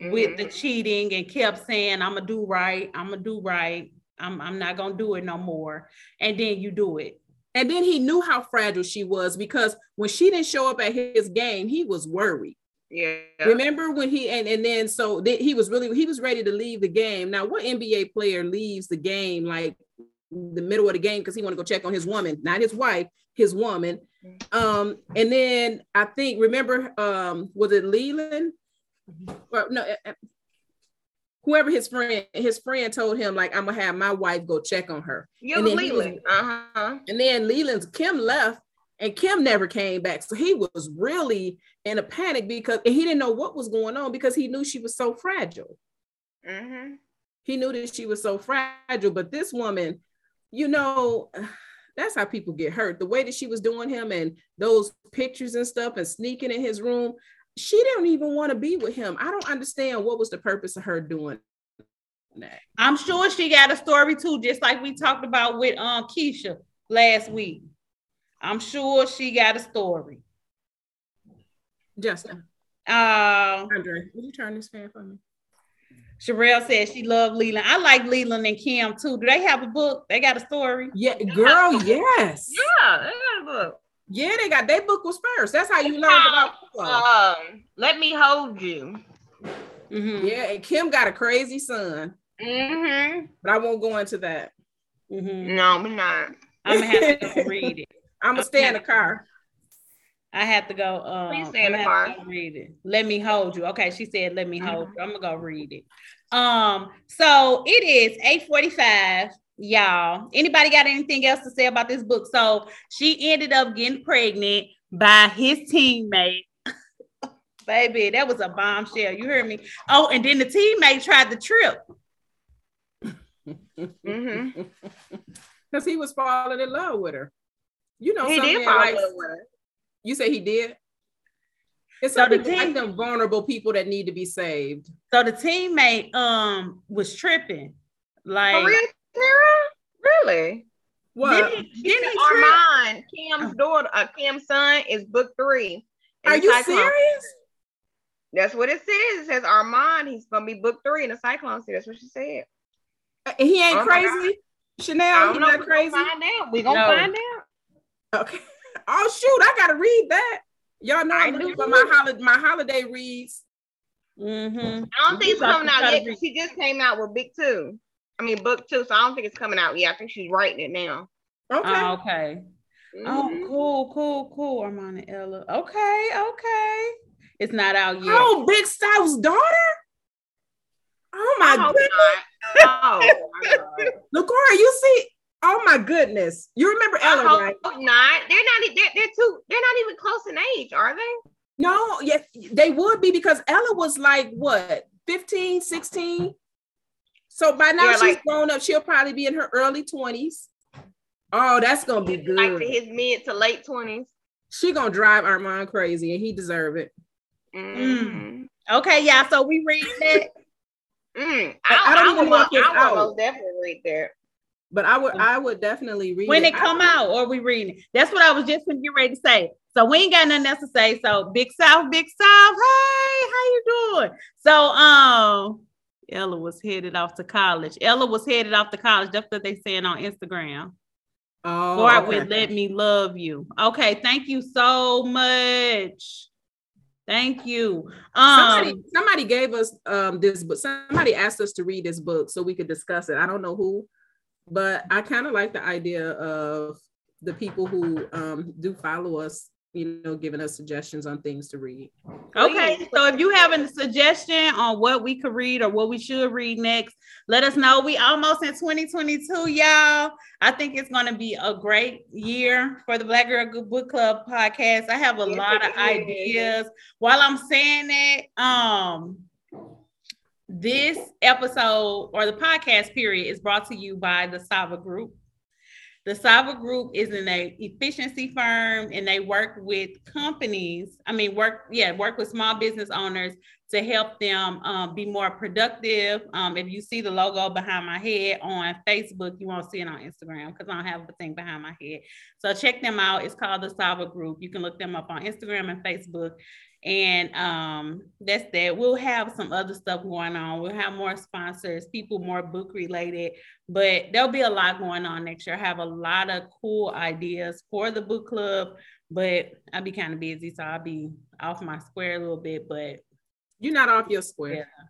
with the Mhm. cheating and kept saying, I'm gonna do right, I'm gonna do right, I'm I'm not gonna do it no more. And then you do it. And then he knew how fragile she was because when she didn't show up at his game, he was worried. yeah. Remember when he and and then so th- he was really he was ready to leave the game. Now, what NBA player leaves the game like the middle of the game because he want to go check on his woman, not his wife, his woman. Um, and then I think remember um was it Leland? Well, no, uh, uh, whoever his friend his friend told him like I'm gonna have my wife go check on her. You and then he was- Leland. Uh-huh. And then Leland's Kim left and Kim never came back. So he was really in a panic because he didn't know what was going on because he knew she was so fragile. Mm-hmm. He knew that she was so fragile. But this woman, you know, *sighs* that's how people get hurt. The way that she was doing him and those pictures and stuff and sneaking in his room, she didn't even want to be with him. I don't understand what was the purpose of her doing that. I'm sure she got a story too, just like we talked about with um Keisha last week. I'm sure she got a story. Justin, Uh, Andre, would you turn this fan for me? Sherelle said she loved Leland. I like Leland and Kim too. Do they have a book? They got a story. Yeah, girl, *laughs* yes. Yeah, they got a book. Yeah, they got their book was first. That's how you learned about football. Um, let me hold you. Mhm, Yeah, and Kim got a crazy son, Mm-hmm. but I won't go into that. mhm. No, we're not. I'm gonna have to *laughs* read it. I'm gonna stay in the car. I have to go. Um, Please stay in I'm the gonna have to car. go read it. Let me hold you. Okay, she said, "Let me hold you." I'm gonna go read it. Um, so it is 8:45, y'all. Anybody got anything else to say about this book? So she ended up getting pregnant by his teammate. *laughs* Baby, that was a bombshell. You heard me. Oh, and then the teammate tried to trip. *laughs* Mm-hmm. Because he was falling in love with her. You know, he did men fall like- in love with her. You say he did. It's So the people like them vulnerable people that need to be saved. So the teammate um was tripping. Like For real, Tara? Really? What? Didn't didn't said he? Armand, Kim's daughter, uh, Kim's son is book three. in Are you Cyclone. serious? That's what it says. It says Armand, he's gonna be book three in the Cyclone series. That's what she said. Uh, He ain't Oh crazy. Chanel, don't he's not We're crazy. gonna find out. We're gonna No. find out. Okay. *laughs* Oh shoot, I gotta read that. Y'all know I I'm looking do for my holiday my holiday reads. Mm-hmm. I don't think You it's got to coming out try to yet. 'cause She just came out with Big Two. I mean, book two. So I don't think it's coming out yet. I think she's writing it now. Okay. Oh, okay. Oh, Mhm. cool, cool, cool. Armand and Ella. Okay, okay. It's not out yet. Oh, Big Styles' daughter. Oh my I hope goodness. Oh, my *laughs* God. Lacora, you see? Oh my goodness. You remember I Ella, hope right? not. They're not. They're, they're too. They're not even close in age, are they? No, yes, they would be because Ella was like what 15, 16. So by now Yeah, she's like- grown up. She'll probably be in her early 20s. Oh, that's gonna be good. Like to his mid to late twenties. she gonna drive Armand crazy and he deserve it. Mm. Okay, yeah. So we read that. *laughs* Mm. I I, don't I, even know if it's I would out. definitely read that. But I would I would definitely read when it. it come out, or we reading it. That's what I was just when you ready to say. So we ain't got nothing else to say. So Big South, Big South, hey, how you doing? So um, Ella was headed off to college. Ella was headed off to college. That's what they saying on Instagram. Oh, Start okay. with "Let Me Love You." Okay, thank you so much. Thank you. somebody, Um, somebody gave us um this book. Somebody asked us to read this book so we could discuss it. I don't know who, but I kind of like the idea of the people who um do follow us, you know, giving us suggestions on things to read. Okay, so if you have a suggestion on what we could read or what we should read next, let us know. We almost in 2022, y'all. I think it's going to be a great year for the Black Girl Good Book Club podcast. I have a Yes, lot of ideas. While I'm saying that, um, this episode or the podcast period is brought to you by the Sava Group. The Sava Group is an efficiency firm and they work with companies. I mean, work, yeah, work with small business owners to help them um, be more productive. Um, if you see the logo behind my head on Facebook, you won't see it on Instagram because I don't have the thing behind my head. So check them out. It's called the Sava Group. You can look them up on Instagram and Facebook. And um, that's that. We'll have some other stuff going on. We'll have more sponsors, people more book related, but there'll be a lot going on next year. I have a lot of cool ideas for the book club, but I'll be kind of busy, so I'll be off my square a little bit. But You're not off your square. Yeah.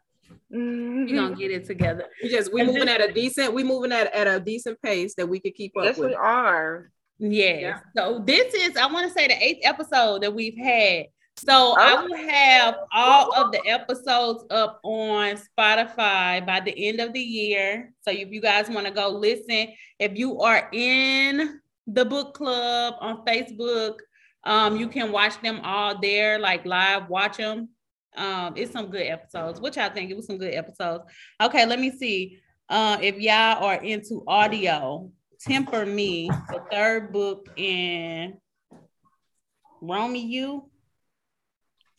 Mhm. we're gonna get it together. We just we And moving at a decent, we moving at, at a decent pace that we could keep up Yes, with. we are. Yes. Yeah. So this is, I want to say, the eighth episode that we've had. So I will have all of the episodes up on Spotify by the end of the year. So if you guys want to go listen, if you are in the book club on Facebook, um, you can watch them all there, like live, watch them. Um, it's some good episodes, which I think it was some good episodes. Okay, let me see. Uh, if y'all are into audio, Temper Me, the third book in Romeo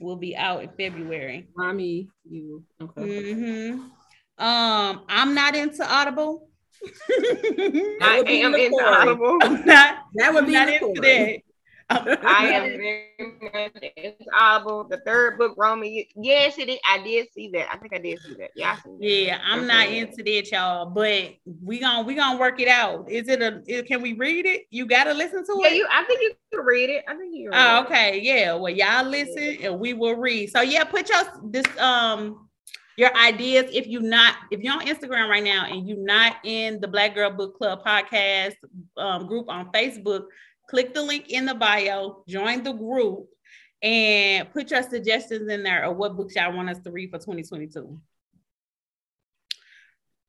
will be out in February. Mommy, you okay. hmm Um, I'm not into Audible. I am the into Audible. I'm not, That would I'm be not the into that. I am very much into Audible. The third book, Romeo. Yes, it is. I did see that. I think I did see that. Yeah, I seen that. Yeah, I'm not Okay. into that, y'all. But we gonna we gonna work it out. Is it a? is- Can we read it? You gotta listen to Yeah, it. you. I think you can read it. I think you. Oh, it. okay. Yeah. Well, y'all listen and we will read. So yeah, put your this um your ideas if you not if you're on Instagram right now and you're not in the Black Girl Book Club podcast um, group on Facebook, click the link in the bio, join the group, and put your suggestions in there of what books y'all want us to read for 2022.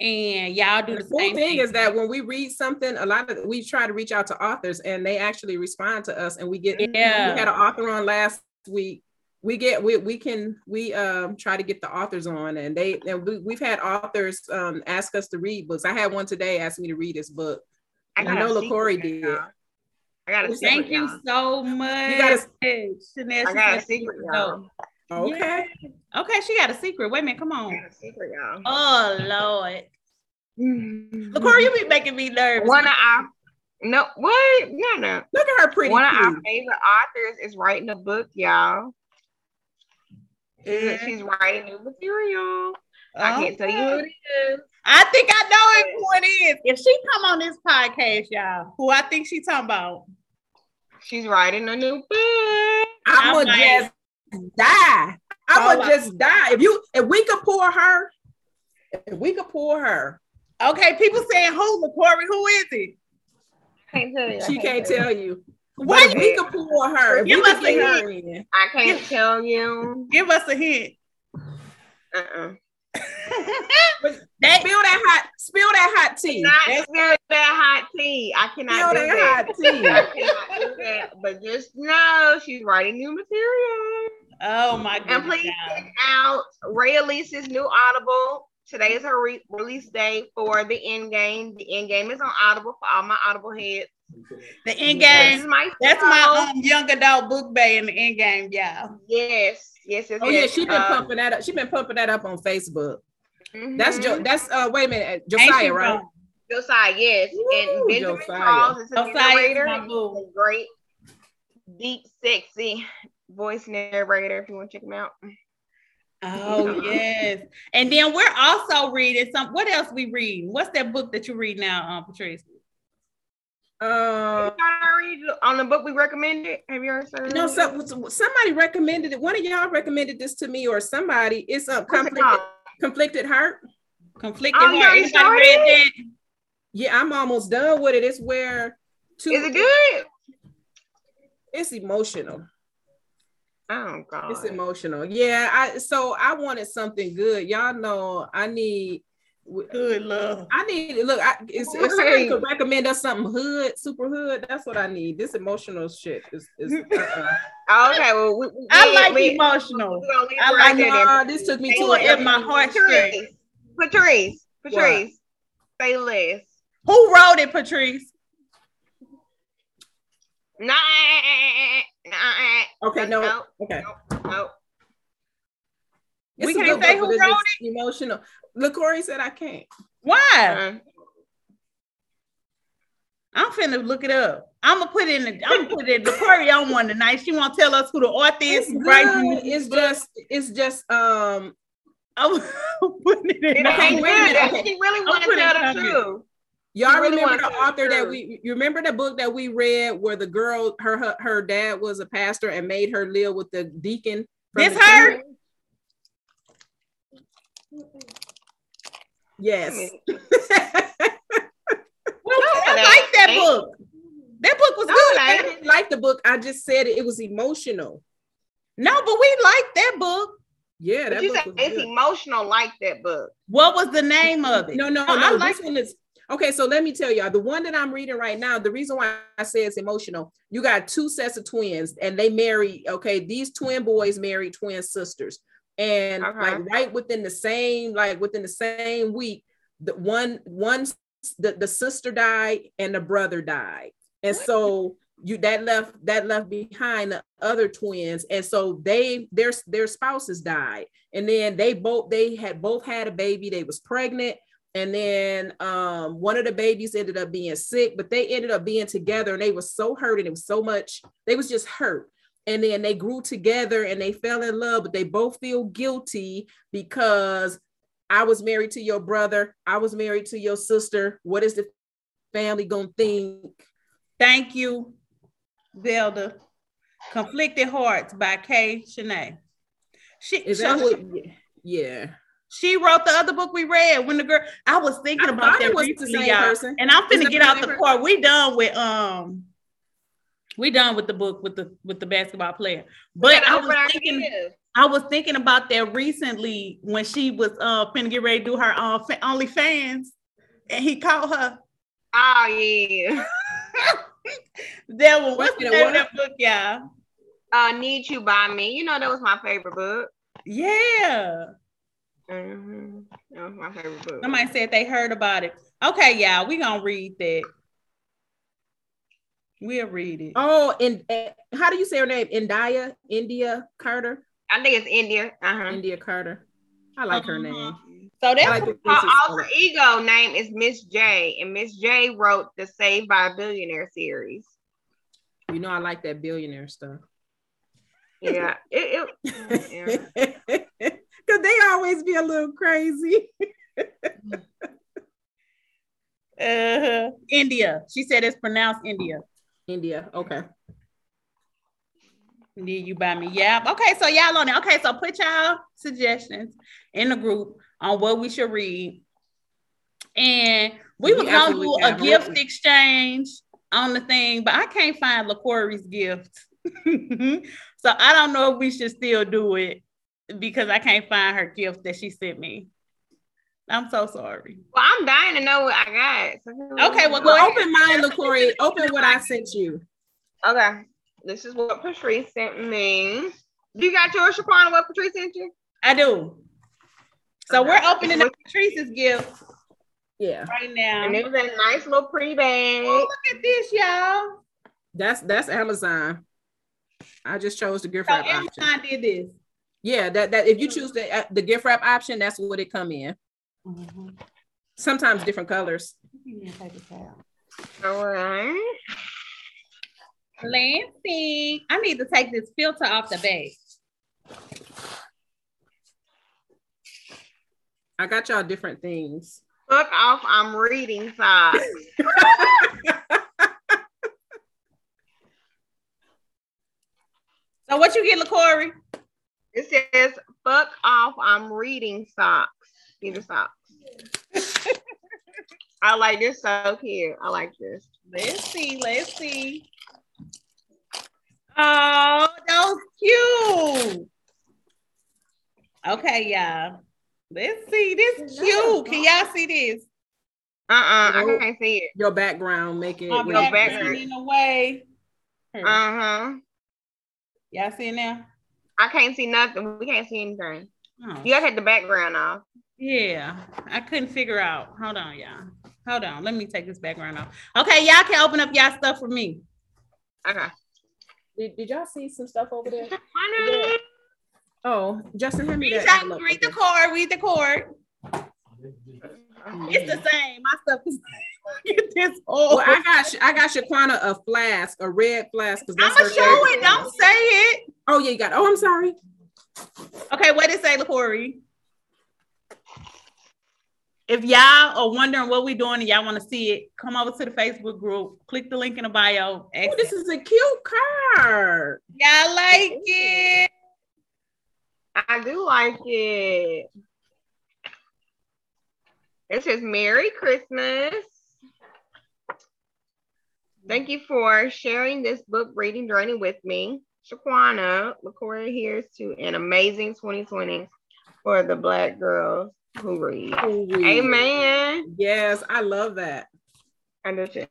And y'all do The the, cool same thing is that when we read something, a lot of we try to reach out to authors and they actually respond to us and we get yeah. we had an author on last week. We get we we can we um try to get the authors on and they and we, we've had authors um ask us to read books. I had one today ask me to read this book. I got know a LaCorey did. y'all. I got a Thank secret. Thank you y'all. so much. You gotta- Chanel, I got a secret, y'all. dope. Okay. Okay, she got a secret. Wait a minute, come I on. got a secret, y'all. Oh Lord, Mm-hmm. Lacora, you be making me nervous. One of our no what no no Look at her pretty. one of our cute. favorite authors is writing a book, y'all. She's, she's writing new material. I can't tell you who it is. I think I know who it is. If she come on this podcast, y'all, who I think she talking about. She's writing a new book. I'ma I might- just die. I'ma All just die. If you if we could pour her, if we could pour her, Okay, people saying who, Lacora, who is it? I can't tell you. I she can't tell you. Why But we could pull her. If Give we us could get a her in. I can't tell you. Give us a hint. Uh-uh. That- Spill that hot, spill that hot tea. Not That's- spill that hot tea. I Spill cannot do that that. hot tea. I cannot do that. But just know she's writing new material. oh my god! And please y'all. check out Ray Elise's new Audible. Today is her re- release day for the end game. The end game is on Audible for all my Audible heads. The end This is game. my That's my um, young adult book bay in the end game, y'all. yes, yes, yes. Oh yeah, yes. she been Uh, pumping that up. She been pumping that up on Facebook. Mhm. That's jo- that's uh wait a minute, Josiah, she right? Josiah, yes. Woo, and Benjamin Josiah. Charles is a Josiah is narrator. my He's boo. a great, deep, sexy voice narrator if you want to check him out. Oh *laughs* yes. And then we're also reading some. What else we read? What's that book that you read now, um, Patrice? Uh, Have read on the book we recommended? Have you ever heard? no, of it? so, somebody recommended it. One of y'all recommended this to me, or somebody. It's a What's it conflicted, heart. Conflicted you Heart. Anybody read that? Yeah, I'm almost done with it. It's where two. Is it good? It's emotional. Oh God. It's emotional. Yeah, I so I wanted something good. Y'all know I need. Good love. I need look. I, it's, if somebody could recommend us something hood, super hood, that's what I need. This emotional shit is. is uh-uh. *laughs* Okay, well, we, we, I like we, emotional. we I like right there then. Nah, this took me to Pull a my heartstrings. Patrice, Patrice, Patrice, say less. Who wrote it, Patrice? Nah, nah, Okay, no, no, okay. no. It's We can't say who wrote it's Emotional. Look, Corey said I can't. Why? Uh, I'm finna look it up. I'm gonna put it in the. I'm gonna put it in the on one tonight. She won't tell us who the author is. It's who writes good. the It's just, it's just, um, *laughs* I'm putting it in. Okay, ain't wait a good. minute, That okay. She really want to tell the truth. y'all really remember the author that we, you remember the book that we read where the girl, her, her, her dad was a pastor and made her live with the deacon. This the her? church? Yes. Well, *laughs* I like that ain't. book. That book was good. it I didn't like the book. I just said it, it was emotional. No, but we liked that book. Yeah, that you book said was it's good. emotional like that book. What was the name *laughs* of it? No, no, No, no. I like this one is okay. So let me tell y'all the one that I'm reading right now. The reason why I say it's emotional, you got two sets of twins, and they marry. Okay, these twin boys married twin sisters, and Okay. like right within the same, like within the same week, the one one the, the sister died and the brother died, and so you that left that left behind the other twins, and so they their their spouses died, and then they both they had both had a baby. They was pregnant. And then um, one of the babies ended up being sick but they ended up being together and they were so hurt and it was so much they was just hurt and then they grew together and they fell in love but they both feel guilty because i was married to your brother i was married to your sister what is the family gonna think Thank you, Zelda. Conflicted Hearts by Kay Shanae. She, is so that what yeah she wrote the other book we read when the girl I was thinking I about that it was the same y'all. person. And I'm finna get out the court. We done with um we done with the book with the with the basketball player. But I was thinking I was thinking about that recently when she was uh finna get ready to do her uh, fa- OnlyFans, and he called her. Oh yeah. *laughs* that one. What's the name of that book, y'all? Uh, Need You by Me. You know that was my favorite book. Yeah. hmm That was my favorite book. Somebody said they heard about it. Okay, y'all, we gonna read that. We'll read it. oh and uh, how do you say her name india india carter I think it's India. Uh-huh. india carter i like her Uh-huh. name So I that's like Her alter ego name is Miss J, and Miss J wrote the Saved by a Billionaire series. You know, I like that billionaire stuff. Yeah, it, it *laughs* Because *laughs* they always be a little crazy. *laughs* uh India. She said it's pronounced India. India. Okay. Need you buy me. Yeah. Okay, so y'all on it. Okay, so put y'all suggestions in the group on what we should read. And we We was gonna do a gift exchange on the thing, but I can't find LaCorey's gift. *laughs* so I don't know if we should still do it because I can't find her gift that she sent me. I'm so sorry. Well, I'm dying to know what I got. Okay, well, well open mine, LaCorey. Open what I sent you. Okay. This is what Patrice sent me. You got yours, Shaquana? What Patrice sent you? I do. So okay. we're opening up Patrice's gift. Yeah. Right now. And it was a nice little pre-bag. Oh, look at this, y'all. That's that's Amazon. I just chose the gift so wrap Amazon option. did this. Yeah, that that if you choose the uh, the gift wrap option, that's what it come in. Mm-hmm. Sometimes different colors. All right. Lansing, I need to take this filter off the bag. I got y'all different things. Fuck off, I'm reading socks. *laughs* so what you get, LaCorey? It says, fuck off, I'm reading socks. These are socks. I like this so cute. I like this. Let's see, let's see. Oh, those cute. Okay, y'all. Let's see. This cute. Can y'all see this? Uh-uh. I can't see it. Your background make it. My your background in a way. Uh-huh. Y'all see it now? I can't see nothing. We can't see anything. Oh. You gotta take the background off. Yeah, I couldn't figure out. Hold on, y'all. Hold on. Let me take this background off. Okay, y'all can open up y'all stuff for me. Okay. Did, did y'all see some stuff over there? *laughs* Oh, Justin, hand me read that. Out, read the card. Read the card. It's the same. My stuff is. *laughs* this well, I got I got Shaquana a flask, a red flask. I'm gonna show it. Don't say it. Oh yeah, you got. It. Oh, I'm sorry. Okay, what did it say, LaCorey? If y'all are wondering what we're doing and y'all want to see it, come over to the Facebook group, click the link in the bio. Oh, this is a cute card. Y'all like it? I do like it. It says Merry Christmas. Thank you for sharing this book reading journey with me. Shaquana LaCorey here's to an amazing 2020 for the Black girls who read. Who read. Amen. Yes, I love that. I do too.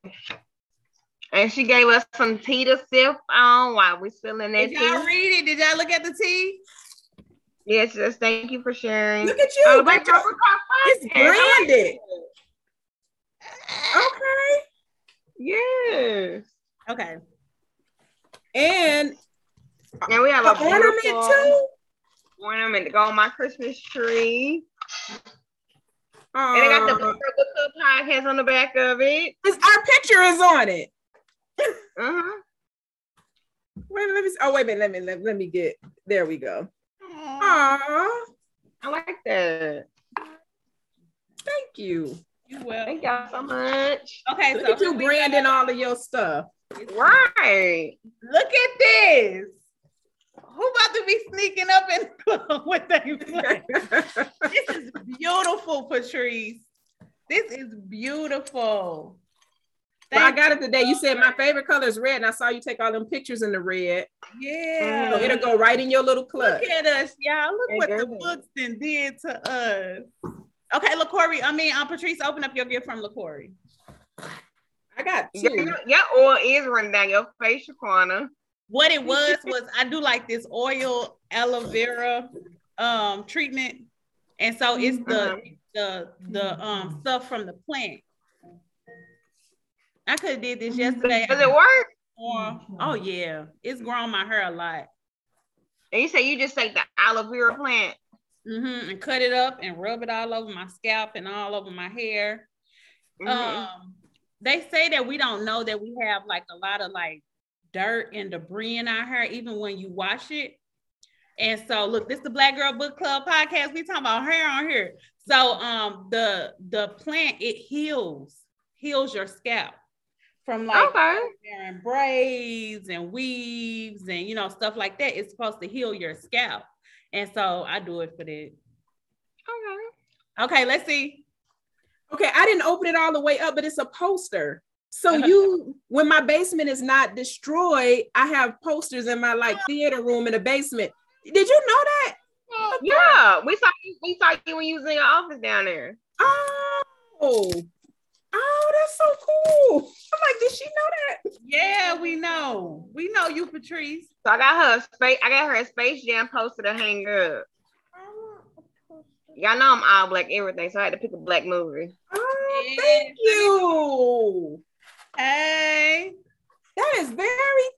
And she gave us some tea to sip on while we're spilling that Did y'all read it? Did y'all look at the tea? Yes, yes. Thank you for sharing. Look at you. Oh, it's branded. *laughs* Okay. Yes. Okay. And and we have a ornament too. Ornament to go on my Christmas tree. Uh, and I got the Book Club podcast on the back of it. Our picture is on it. uh-huh. Wait, let me. Oh, wait a minute. Let me let, let me get. There we go. Aww. I like that. Thank you. You well. Thank y'all so much. Okay, Look so at you branding all of your stuff. Right. Look at this. Who about to be sneaking up in *laughs* with they play? this is beautiful, Patrice. This is beautiful. Well, I got it today. You said my favorite color is red, and I saw you take all them pictures in the red. Yeah. So it'll go right in your little clutch. Look at us, y'all. Look what the books then did to us. Okay, LaCorey. I mean, um, Patrice, open up your gift from LaCorey. I got two. Your, your oil is running down your face, Shaquana. What it *laughs* was was I do like this oil aloe vera um treatment, and so it's the mm-hmm. the the um stuff from the plant. I could have did this yesterday. Does it work? Or, oh yeah, it's grown my hair a lot. And you say you just take the aloe vera plant mm-hmm, and cut it up and rub it all over my scalp and all over my hair. Mm-hmm. Um, they say that we don't know that we have like a lot of like dirt and debris in our hair, even when you wash it. And so, look, this is the Black Girl Book Club podcast. We talking about hair on here. So, um, the the plant it heals heals your scalp from like okay. wearing braids and weaves and you know stuff like that. It's supposed to heal your scalp, and so I do it for that. Okay. Okay, let's see. Okay, I didn't open it all the way up, but it's a poster. So uh-huh. you, when my basement is not destroyed, I have posters in my like theater room in the basement. Did you know that? Yeah, we saw you. We saw you when you was in your office down there. Oh, oh, that's so cool. I'm like, did she know that? Yeah, we know. We know you, Patrice. So I got her space. I got her a Space Jam poster to hang up. Y'all know I'm all black everything, so I had to pick a black movie. Oh, thank you. Hey. That is very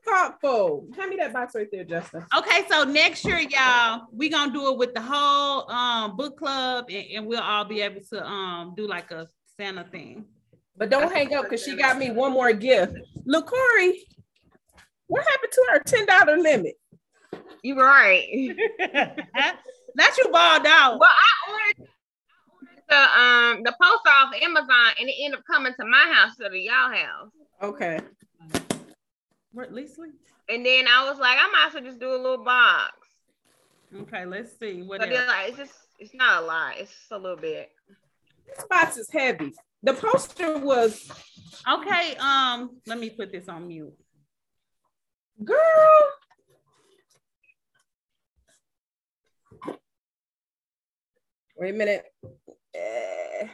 thoughtful. Hand me that box right there, Justin. Okay, so next year, y'all, we gonna do it with the whole um book club, and, and we'll all be able to um do like a Santa thing. But don't hang up because she got me one more gift. Look, Corey, what happened to our ten dollar limit? You're right. *laughs* Not you balled out. Well, I ordered the um the post off Amazon, and it ended up coming to my house to the y'all house. Okay. What, Lisa? And then I was like, I might as well just do a little box. Okay, let's see. What But else? then, like, it's just it's not a lot. It's just a little bit. This box is heavy. The poster was, Okay, um, let me put this on mute. girl. Wait a minute. Eh,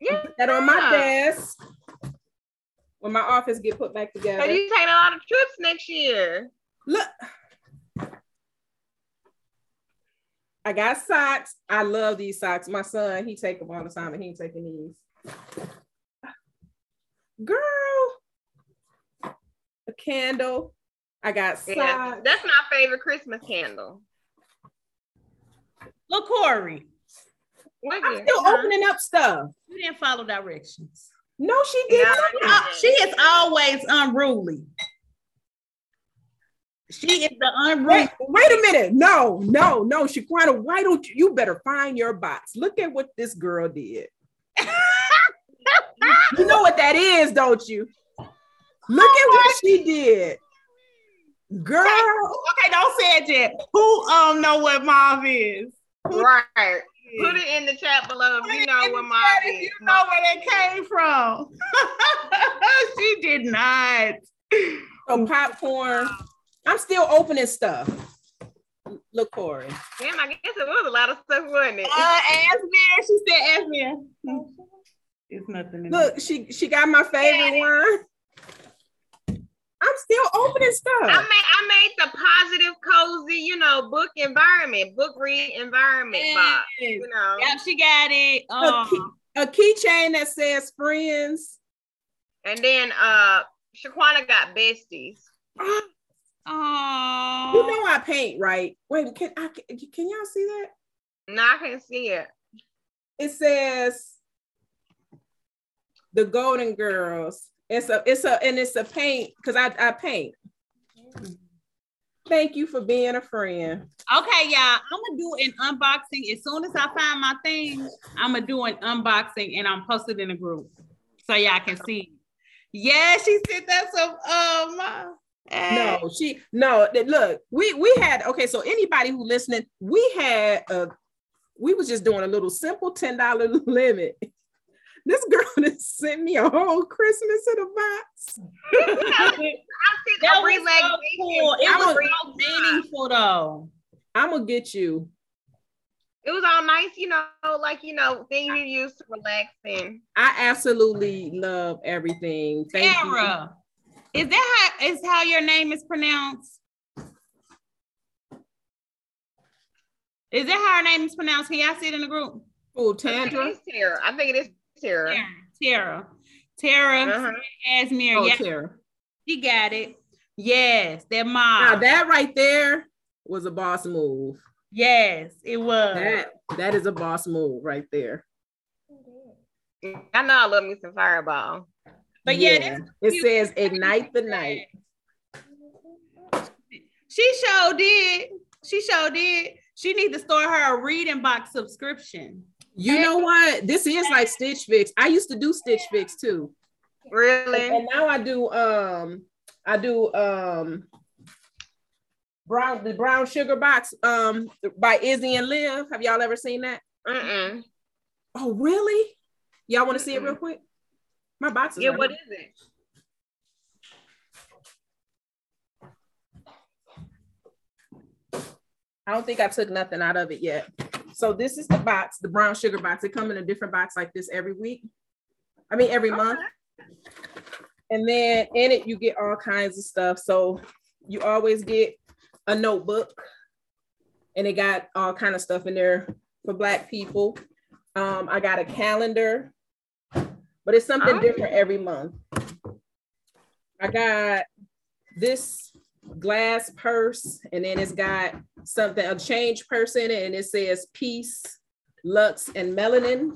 Yeah. that on my desk. When my office get put back together. Are you taking a lot of trips next year. Look. I got socks. I love these socks. My son, he take them all the time, and he ain't taking these. Girl, a candle. I got socks. Yeah, that's my favorite Christmas candle. Look, Corey, Look I'm here. still opening up stuff. you didn't follow directions. No, she did Yeah, not. Uh, she is always unruly. She is the unruly. Wait, wait a minute. No, no, no, Shaquana, why don't you? You better find your box. Look at what this girl did. You know what that is, don't you? Look at what she did. Girl, Okay, don't say it yet. Who um know what mauve is? Right. Put it in the chat below if you know what mine If you know where that came from. *laughs* she did not. some popcorn. I'm still opening stuff. Look, Corey. Damn, I guess it was a lot of stuff, wasn't it? Uh, ask me. She said, ask me. It's nothing. In Look, she she got my favorite one. I'm still opening I stuff. made I made the positive, cozy, you know, book environment, book read environment box. You know. Yep, she got it. A, key, Um, a keychain that says friends. And then uh Shaquana got besties. *gasps* oh, You know I paint, right? Wait, can I can y'all see that? No, I can see it. It says the Golden Girls. It's a it's a and it's a paint because I I paint. Thank you for being a friend. Okay, y'all. I'm gonna do an unboxing as soon as I find my thing. I'm gonna do an unboxing and I'm posted in a group so y'all can see. Yeah, she said that's a um. No, she no. Look, we we had okay. So anybody who listening, we had a we was just doing a little simple ten dollar *laughs* limit. This girl *laughs* just sent me a whole Christmas in a box. I see That the was so cool. It I was was so meaningful though. I'm gonna get you. It was all nice, you know, like you know, things you use to relax in. I absolutely love everything. Thank you. Tara, is that how is how your name is pronounced? Is that how her name is pronounced? Can y'all see it in the group? Oh, I Tandra. Tara. I think it is Tara. Tara. Tara. Tara Uh-huh. Asmir. Oh, yeah, Tara. she got it. Yes, that mom. Now that right there was a boss move. yes, it was. That that is a boss move right there. I know I love me some fireball. But yeah, that's it cute. says ignite the night. She sure did. She sure did. She need to start her a reading box subscription. You know what? This is like Stitch Fix. I used to do Stitch Fix too. Really? And now I do um I do um brown the brown sugar box um by Izzy and Liv. Have y'all ever seen that? Mm-mm. Oh really? Y'all want to see it real quick? My box is Yeah, right what here. is it? I don't think I took nothing out of it yet. So this is the box, the brown sugar box. It come in a different box like this every week. I mean every month. And then in it you get all kinds of stuff. So you always get a notebook, and it got all kind of stuff in there for black people. Um, I got a calendar, but it's something Oh. different every month. I got this glass purse, and then it's got something, a change purse in it, and it says peace, lux, and melanin.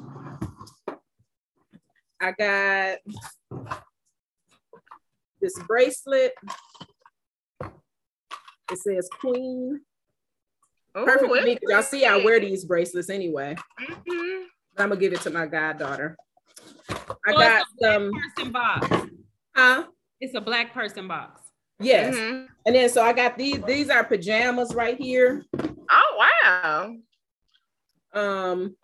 I got this bracelet. It says queen. Ooh, Perfect for me y'all see I wear these bracelets anyway. Mhm. I'm gonna give it to my goddaughter. I So got some, person box. huh? It's a black person box. Yes. Mhm. And then so I got these, these are pajamas right here. Oh wow. Um,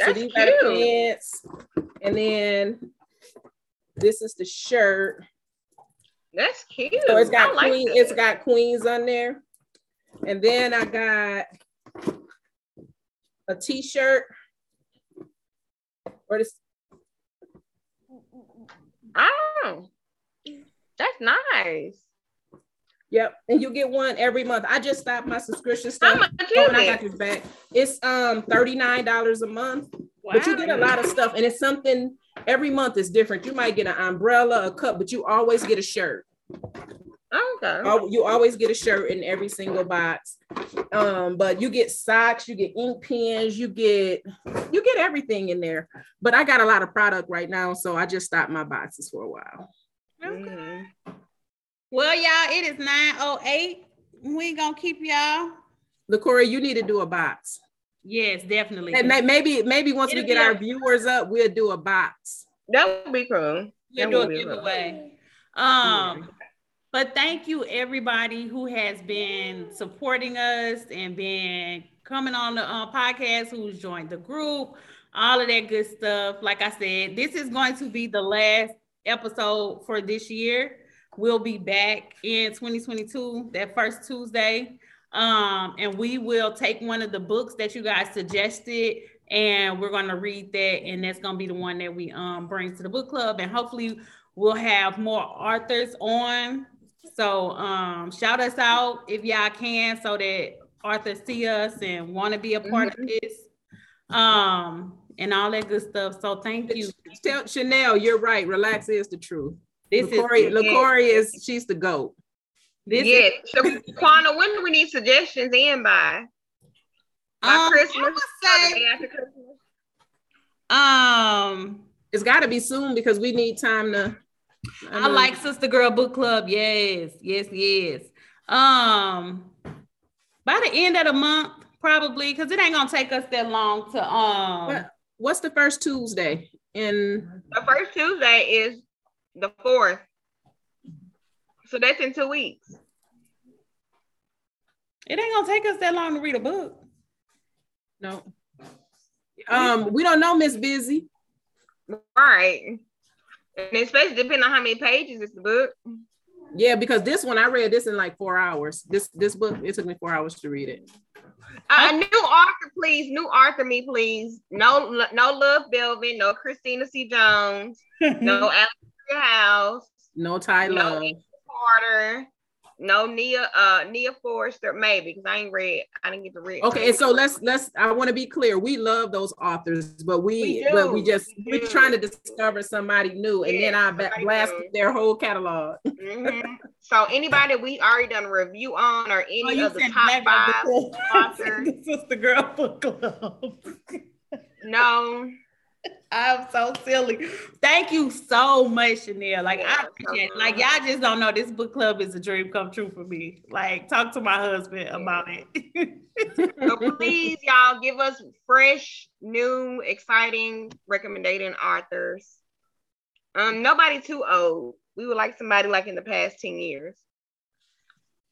so That's these are the pants. And then this is the shirt. That's cute. So it's got like queen, it's got queens on there. And then I got a t-shirt. Or this Oh, that's nice. Yep, and you get one every month. I just stopped my subscription How stuff. much Oh, is and I got it? this back. It's um $39 a month, but you get a lot of stuff, and it's something every month is different. You might get an umbrella, a cup, but you always get a shirt. Okay. You always get a shirt in every single box. Um, but you get socks, you get ink pens, you get you get everything in there. But I got a lot of product right now, so I just stopped my boxes for a while. Mhm. Well, y'all, it is 908. We gonna keep y'all. LaCoria, you need to do a box. Yes, definitely. And may- maybe maybe once we It'll get our a- viewers up, we'll do a box. That would be cool. We'll That do a would be giveaway. Um, but thank you everybody who has been supporting us and been coming on the uh, podcast, who's joined the group, all of that good stuff. Like I said, this is going to be the last episode for this year. We'll be back in 2022, that first Tuesday. Um, and we will take one of the books that you guys suggested and we're going to read that and that's going to be the one that we um bring to the book club and hopefully we'll have more authors on so um shout us out if y'all can so that authors see us and want to be a part of this um and all that good stuff so thank you Tell Chanel, you're right. Relax is the truth. This LaCoria, is LaCoria is she's the goat. this yeah. is So, Quana, when do we need suggestions in by? By um, Christmas? I would say, after Christmas? um It's got to be soon because we need time to. I like Sister Girl Book Club. Yes, yes, yes. Um, by the end of the month, probably, because it ain't gonna take us that long to um. What, what's the first Tuesday in? The first Tuesday is the fourth. So that's in two weeks. It ain't gonna take us that long to read a book. No. Um, we don't know Miss Busy. Right. And especially depending on how many pages is the book. Yeah, because this one I read this in like four hours. This this book it took me four hours to read it. Uh, a new Arthur, please. New Arthur, me, please. No, no Love Belvin, no Christina C. Jones, *laughs* no Alexandria House, No Ty No. Love. Carter, no Nia, uh, Nia Forrester, maybe because I ain't read. I didn't get to read. Okay, and so let's let's I want to be clear. We love those authors, but we, We but we just We we're trying to discover somebody new, and then I ba- somebody blast new. their whole catalog. *laughs* Mhm. So anybody we already done a review on, or Oh, any you of the said top Black five Girl *laughs* Book authors? Club. Sister Girl Book Club. *laughs* No, I'm so silly. Thank you so much, Chanel. Like I appreciate it. Like y'all just don't know this book club is a dream come true for me. Like talk to my husband about it. So please, y'all, give us fresh, new, exciting recommending authors. Um, nobody too old. We would like somebody like in the past 10 years.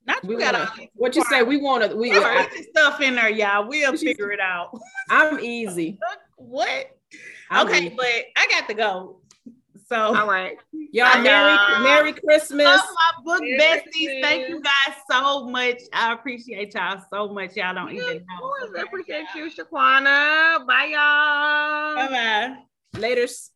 Not We you got wanna, what you say? We want to. We. Let's I, put stuff in there, y'all. We'll figure it out. I'm easy. *laughs* what? I'm okay, easy. but I got to go. So All right. Y'all, Bye, Merry, y'all. Merry Christmas. Oh, my book Merry besties. Thank you guys so much. I appreciate y'all so much. Y'all don't Yeah, even of know. course. I appreciate you, Shaquana. Bye, y'all. Bye bye. Laters.